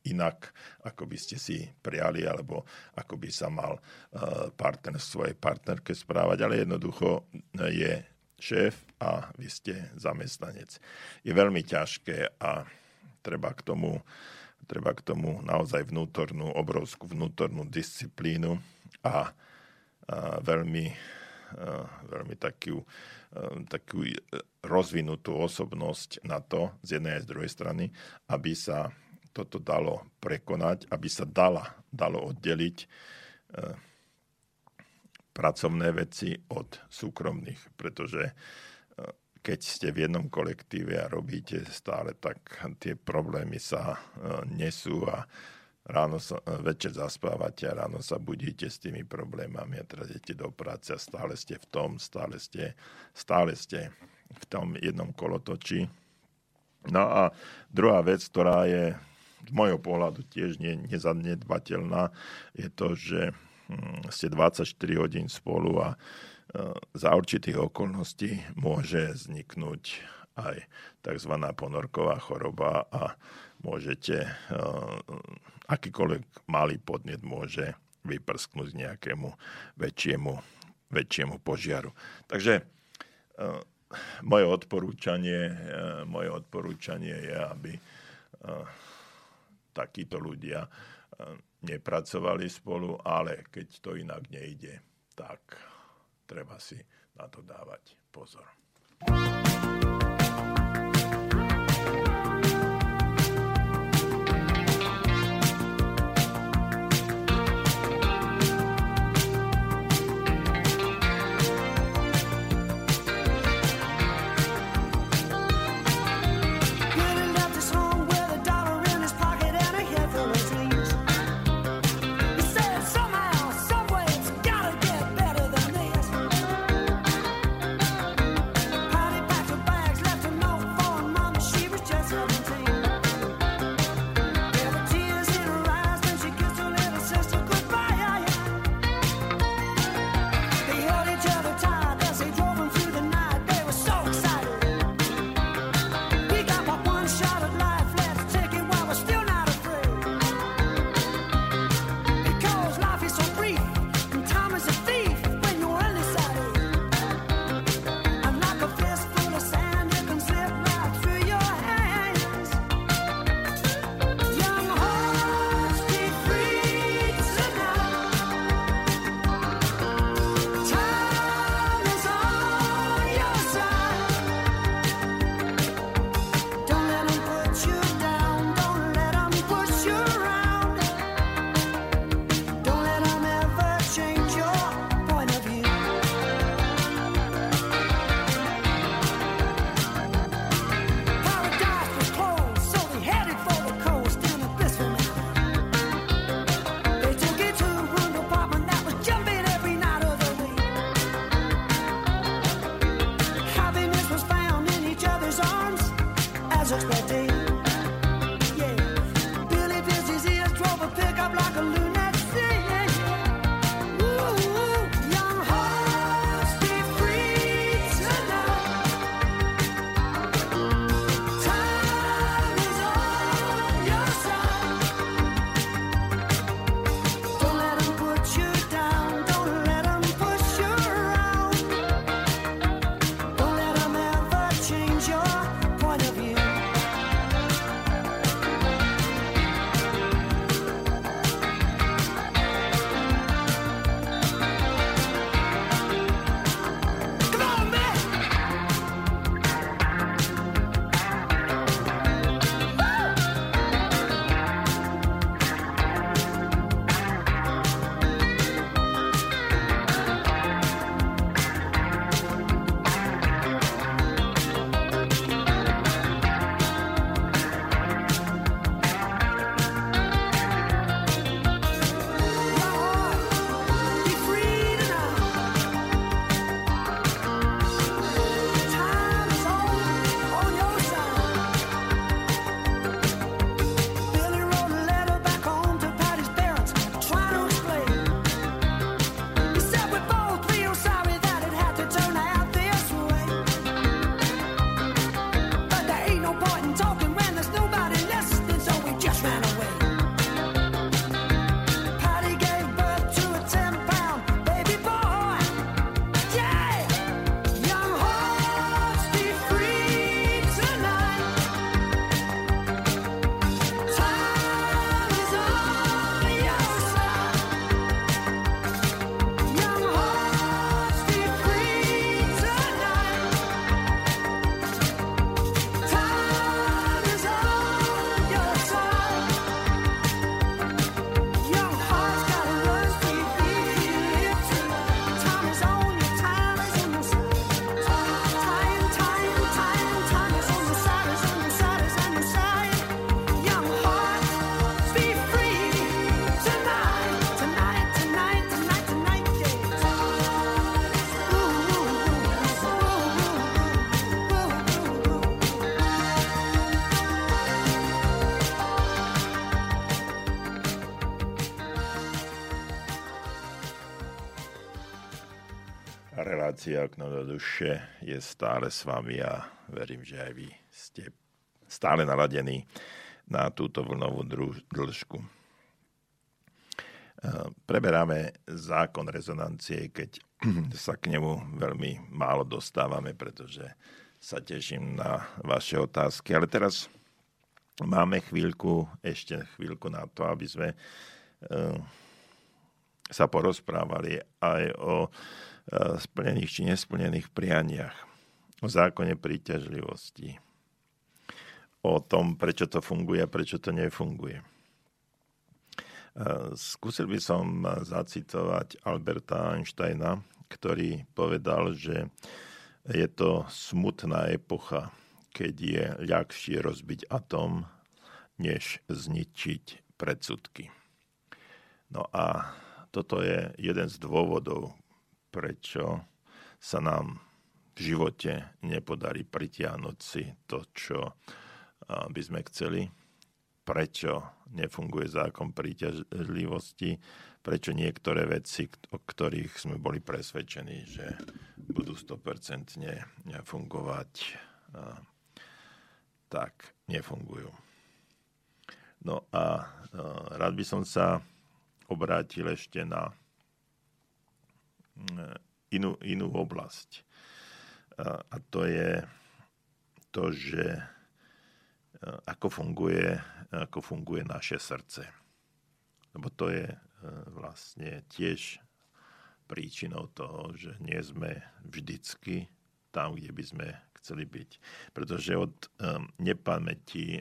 Speaker 1: inak, ako by ste si prijali, alebo ako by sa mal partner svojej partnerke správať, ale jednoducho je šéf a vy ste zamestnanec. Je veľmi ťažké a treba k tomu, treba k tomu naozaj vnútornú, obrovskú vnútornú disciplínu a, a veľmi, a, veľmi takú, a, takú rozvinutú osobnosť na to z jednej aj z druhej strany, aby sa toto dalo prekonať, aby sa dala, dalo oddeliť pracovné veci od súkromných, pretože e, keď ste v jednom kolektíve a robíte stále, tak tie problémy sa e, nesú a ráno sa, e, večer zaspávate a ráno sa budíte s tými problémami a teraz idete do práce a stále ste v tom, stále ste, stále ste v tom jednom kolotočí. No a druhá vec, ktorá je z môjho pohľadu tiež nezanedbateľná, je to, že Hm, ste 24 hodín spolu a za určitých okolností môže vzniknúť aj tzv. ponorková choroba a môžete, e, akýkoľvek malý podnet môže vyprsknúť nejakému väčšiemu, väčšiemu požiaru. Takže e, moje odporúčanie, moje odporúčanie je, aby takíto ľudia nepracovali spolu, ale keď to inak nejde, tak treba si na to dávať pozor. Relácia Okno do duše je stále s vami a verím, že aj vy ste stále naladení na túto vlnovú dĺžku. E, preberáme zákon rezonancie, keď [clears throat] sa k nemu veľmi málo dostávame, pretože sa teším na vaše otázky. Ale teraz máme chvíľku, ešte chvíľku na to, aby sme e, sa porozprávali aj o splnených či nesplnených prianiach, o zákone príťažlivosti, o tom, prečo to funguje a prečo to nefunguje. Eh, skúsil by som zacitovať Alberta Einsteina, ktorý povedal, že je to smutná epocha, keď je ľahšie rozbiť atom, než zničiť predsudky. No a toto je jeden z dôvodov, prečo sa nám v živote nepodarí pritiahnuť si to, čo by sme chceli, prečo nefunguje zákon príťažlivosti, prečo niektoré veci, o ktorých sme boli presvedčení, že budú 100% fungovať, tak nefungujú. No a rád by som sa obrátil ešte na inú, inú oblasť. A to je to, že ako funguje, ako funguje naše srdce. Lebo to je vlastne tiež príčinou toho, že nie sme vždycky tam, kde by sme chceli byť. Pretože od nepamäti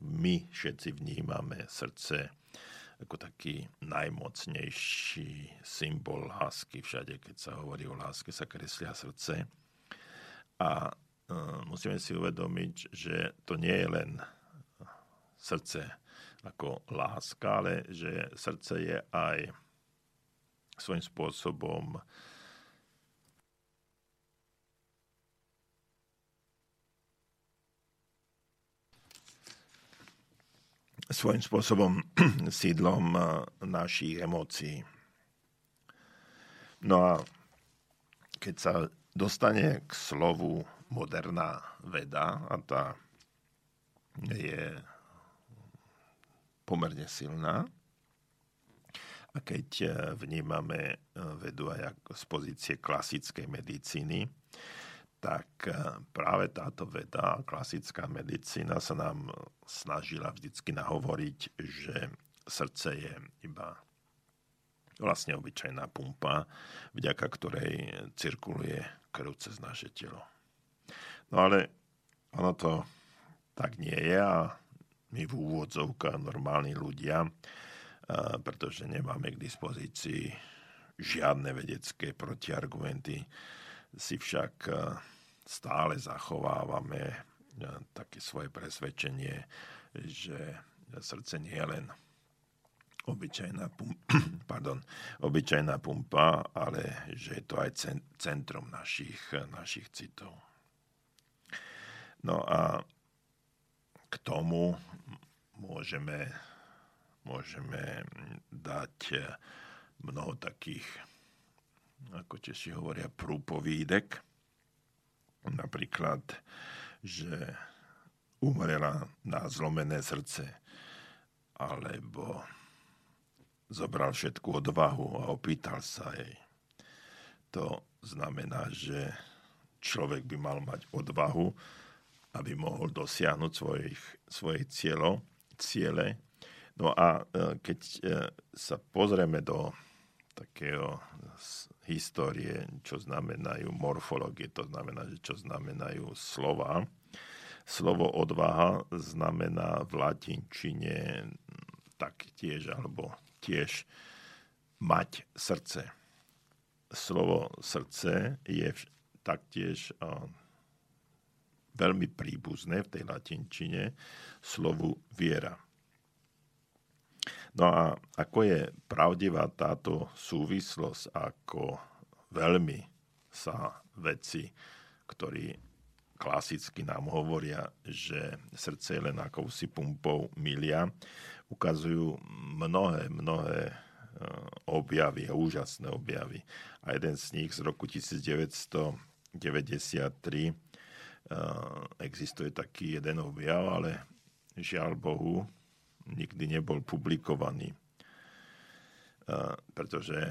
Speaker 1: my všetci vnímame srdce ako taký najmocnejší symbol lásky. Všade, keď sa hovorí o láske, sa kreslia srdce. A uh, musíme si uvedomiť, že to nie je len srdce ako láska, ale že srdce je aj svojím spôsobom svojím spôsobom [clears throat] sídlom eh, našich emócií. No a keď sa dostane k slovu moderná veda, a tá je pomerne silná, a keď eh, vnímame eh, vedu aj z pozície klasickej medicíny, tak eh, práve táto veda, klasická medicína sa nám snažila vždycky nahovoriť, že srdce je iba vlastne obyčajná pumpa, vďaka ktorej cirkuluje krv cez naše telo. No ale ono to tak nie je a my v úvodzovkách normálni ľudia, eh, pretože nemáme k dispozícii žiadne vedecké protiargumenty, si však eh, stále zachovávame e, také svoje presvedčenie, že srdce nie je len obyčajná pumpa, [clears throat] pardon, obyčajná pumpa, ale že je to aj centrum našich, našich citov. No a k tomu môžeme, môžeme dať mnoho takých, ako Češi hovoria, prúpovídek, Napríklad, že umrela na zlomené srdce, alebo zobral všetku odvahu a opýtal sa jej. To znamená, že človek by mal mať odvahu, aby mohol dosiahnuť svojich, svoje cieľo, ciele. No a e, keď e, sa pozrieme do takého histórie, čo znamenajú morfológie, to znamená, že čo znamenajú slova. Slovo odvaha znamená v latinčine taktiež, alebo tiež mať srdce. Slovo srdce je taktiež veľmi príbuzné v tej latinčine slovu viera. No a ako je pravdivá táto súvislosť, ako veľmi sa veci, ktorí klasicky nám hovoria, že srdce je len akousi pumpou milia, ukazujú mnohé, mnohé objavy, úžasné objavy. A jeden z nich z roku 1993 existuje taký jeden objav, ale žiaľ Bohu nikdy nebol publikovaný, pretože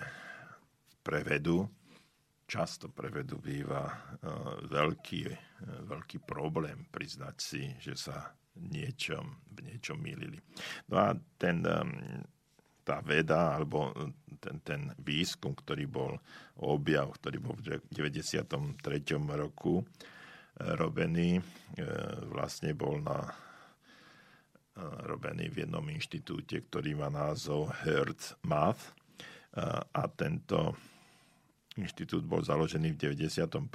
Speaker 1: prevedu často prevedu býva veľký, veľký problém priznať si, že sa niečom, v niečom mýlili. No a ten, tá veda, alebo ten, ten výskum, ktorý bol objav, ktorý bol v 93. roku e, robený, e, vlastne bol na e, robený v jednom inštitúte, ktorý má názov Hertz Math a tento inštitút bol založený v 91.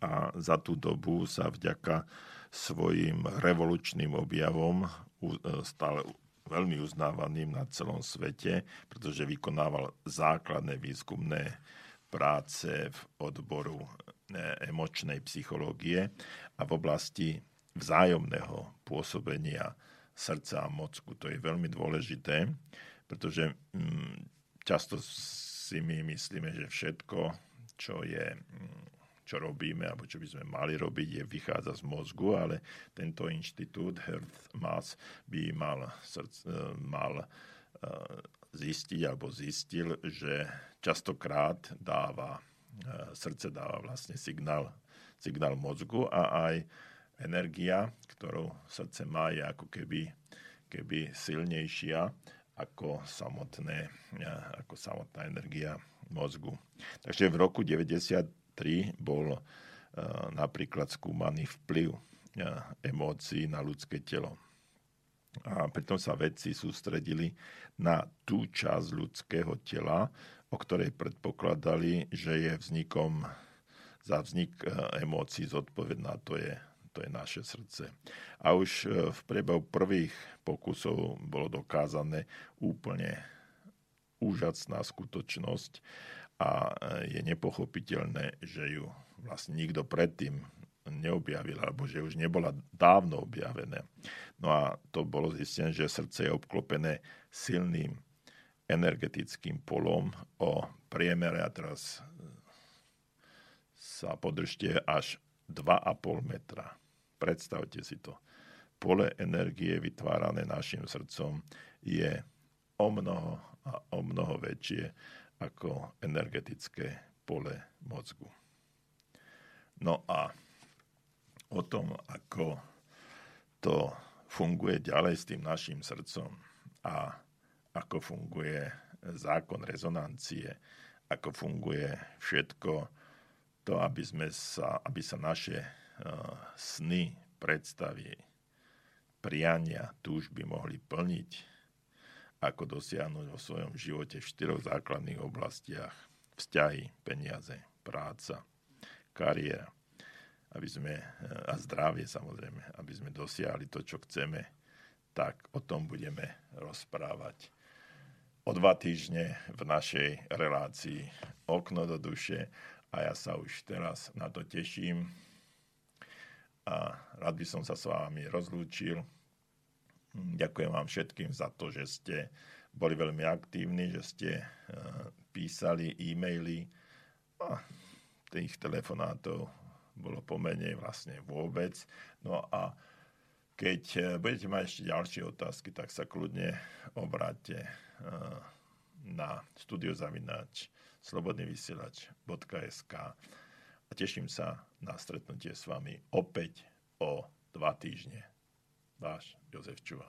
Speaker 1: a za tú dobu sa vďaka svojim revolučným objavom stále veľmi uznávaným na celom svete, pretože vykonával základné výskumné práce v odboru e, emočnej psychológie a v oblasti vzájomného pôsobenia srdca a mozku. To je veľmi dôležité, pretože mm, často si my myslíme, že všetko, čo je mm, čo robíme, alebo čo by sme mali robiť, je vychádza z mozgu, ale tento inštitút Health Mass by mal, srdc, e, mal e, zistiť alebo zistil, že častokrát dáva, e, srdce dáva vlastne signál, signál mozgu a aj energia, ktorú srdce má, je ako keby, keby silnejšia ako, samotné, ako samotná energia mozgu. Takže v roku 90 3 bol eh, napríklad skúmaný vplyv eh, emócií na ľudské telo. A pritom sa vedci sústredili na tú časť ľudského tela, o ktorej predpokladali, že je vznikom za vznik emócií zodpovedná, to je, to je naše srdce. A už v priebehu prvých pokusov bolo dokázané úplne úžasná skutočnosť, a je nepochopiteľné, že ju vlastne nikto predtým neobjavil, alebo že už nebola dávno objavené. No a to bolo zistené, že srdce je obklopené silným energetickým polom o priemere, a teraz sa podržte, až 2,5 metra. Predstavte si to. Pole energie vytvárané našim srdcom je o mnoho a o mnoho väčšie ako energetické pole mozgu. No a o tom, ako to funguje ďalej s tým našim srdcom a ako funguje zákon rezonancie, ako funguje všetko to, aby, sme sa, aby sa naše sny, predstavy, priania, túžby mohli plniť, ako dosiahnuť vo svojom živote v štyroch základných oblastiach. Vzťahy, peniaze, práca, kariéra. Aby sme, a zdravie samozrejme, aby sme dosiahli to, čo chceme, tak o tom budeme rozprávať o dva týždne v našej relácii Okno do duše. A ja sa už teraz na to teším a rád by som sa s vami rozlúčil Ďakujem vám všetkým za to, že ste boli veľmi aktívni, že ste eh, písali e-maily. A tých telefonátov bolo pomenej vlastne vôbec. No a keď eh, budete mať ešte ďalšie otázky, tak sa kľudne obráte eh, na studiozavinač slobodnyvysielač.sk a teším sa na stretnutie s vami opäť o dva týždne. Váš Jozef Čuva.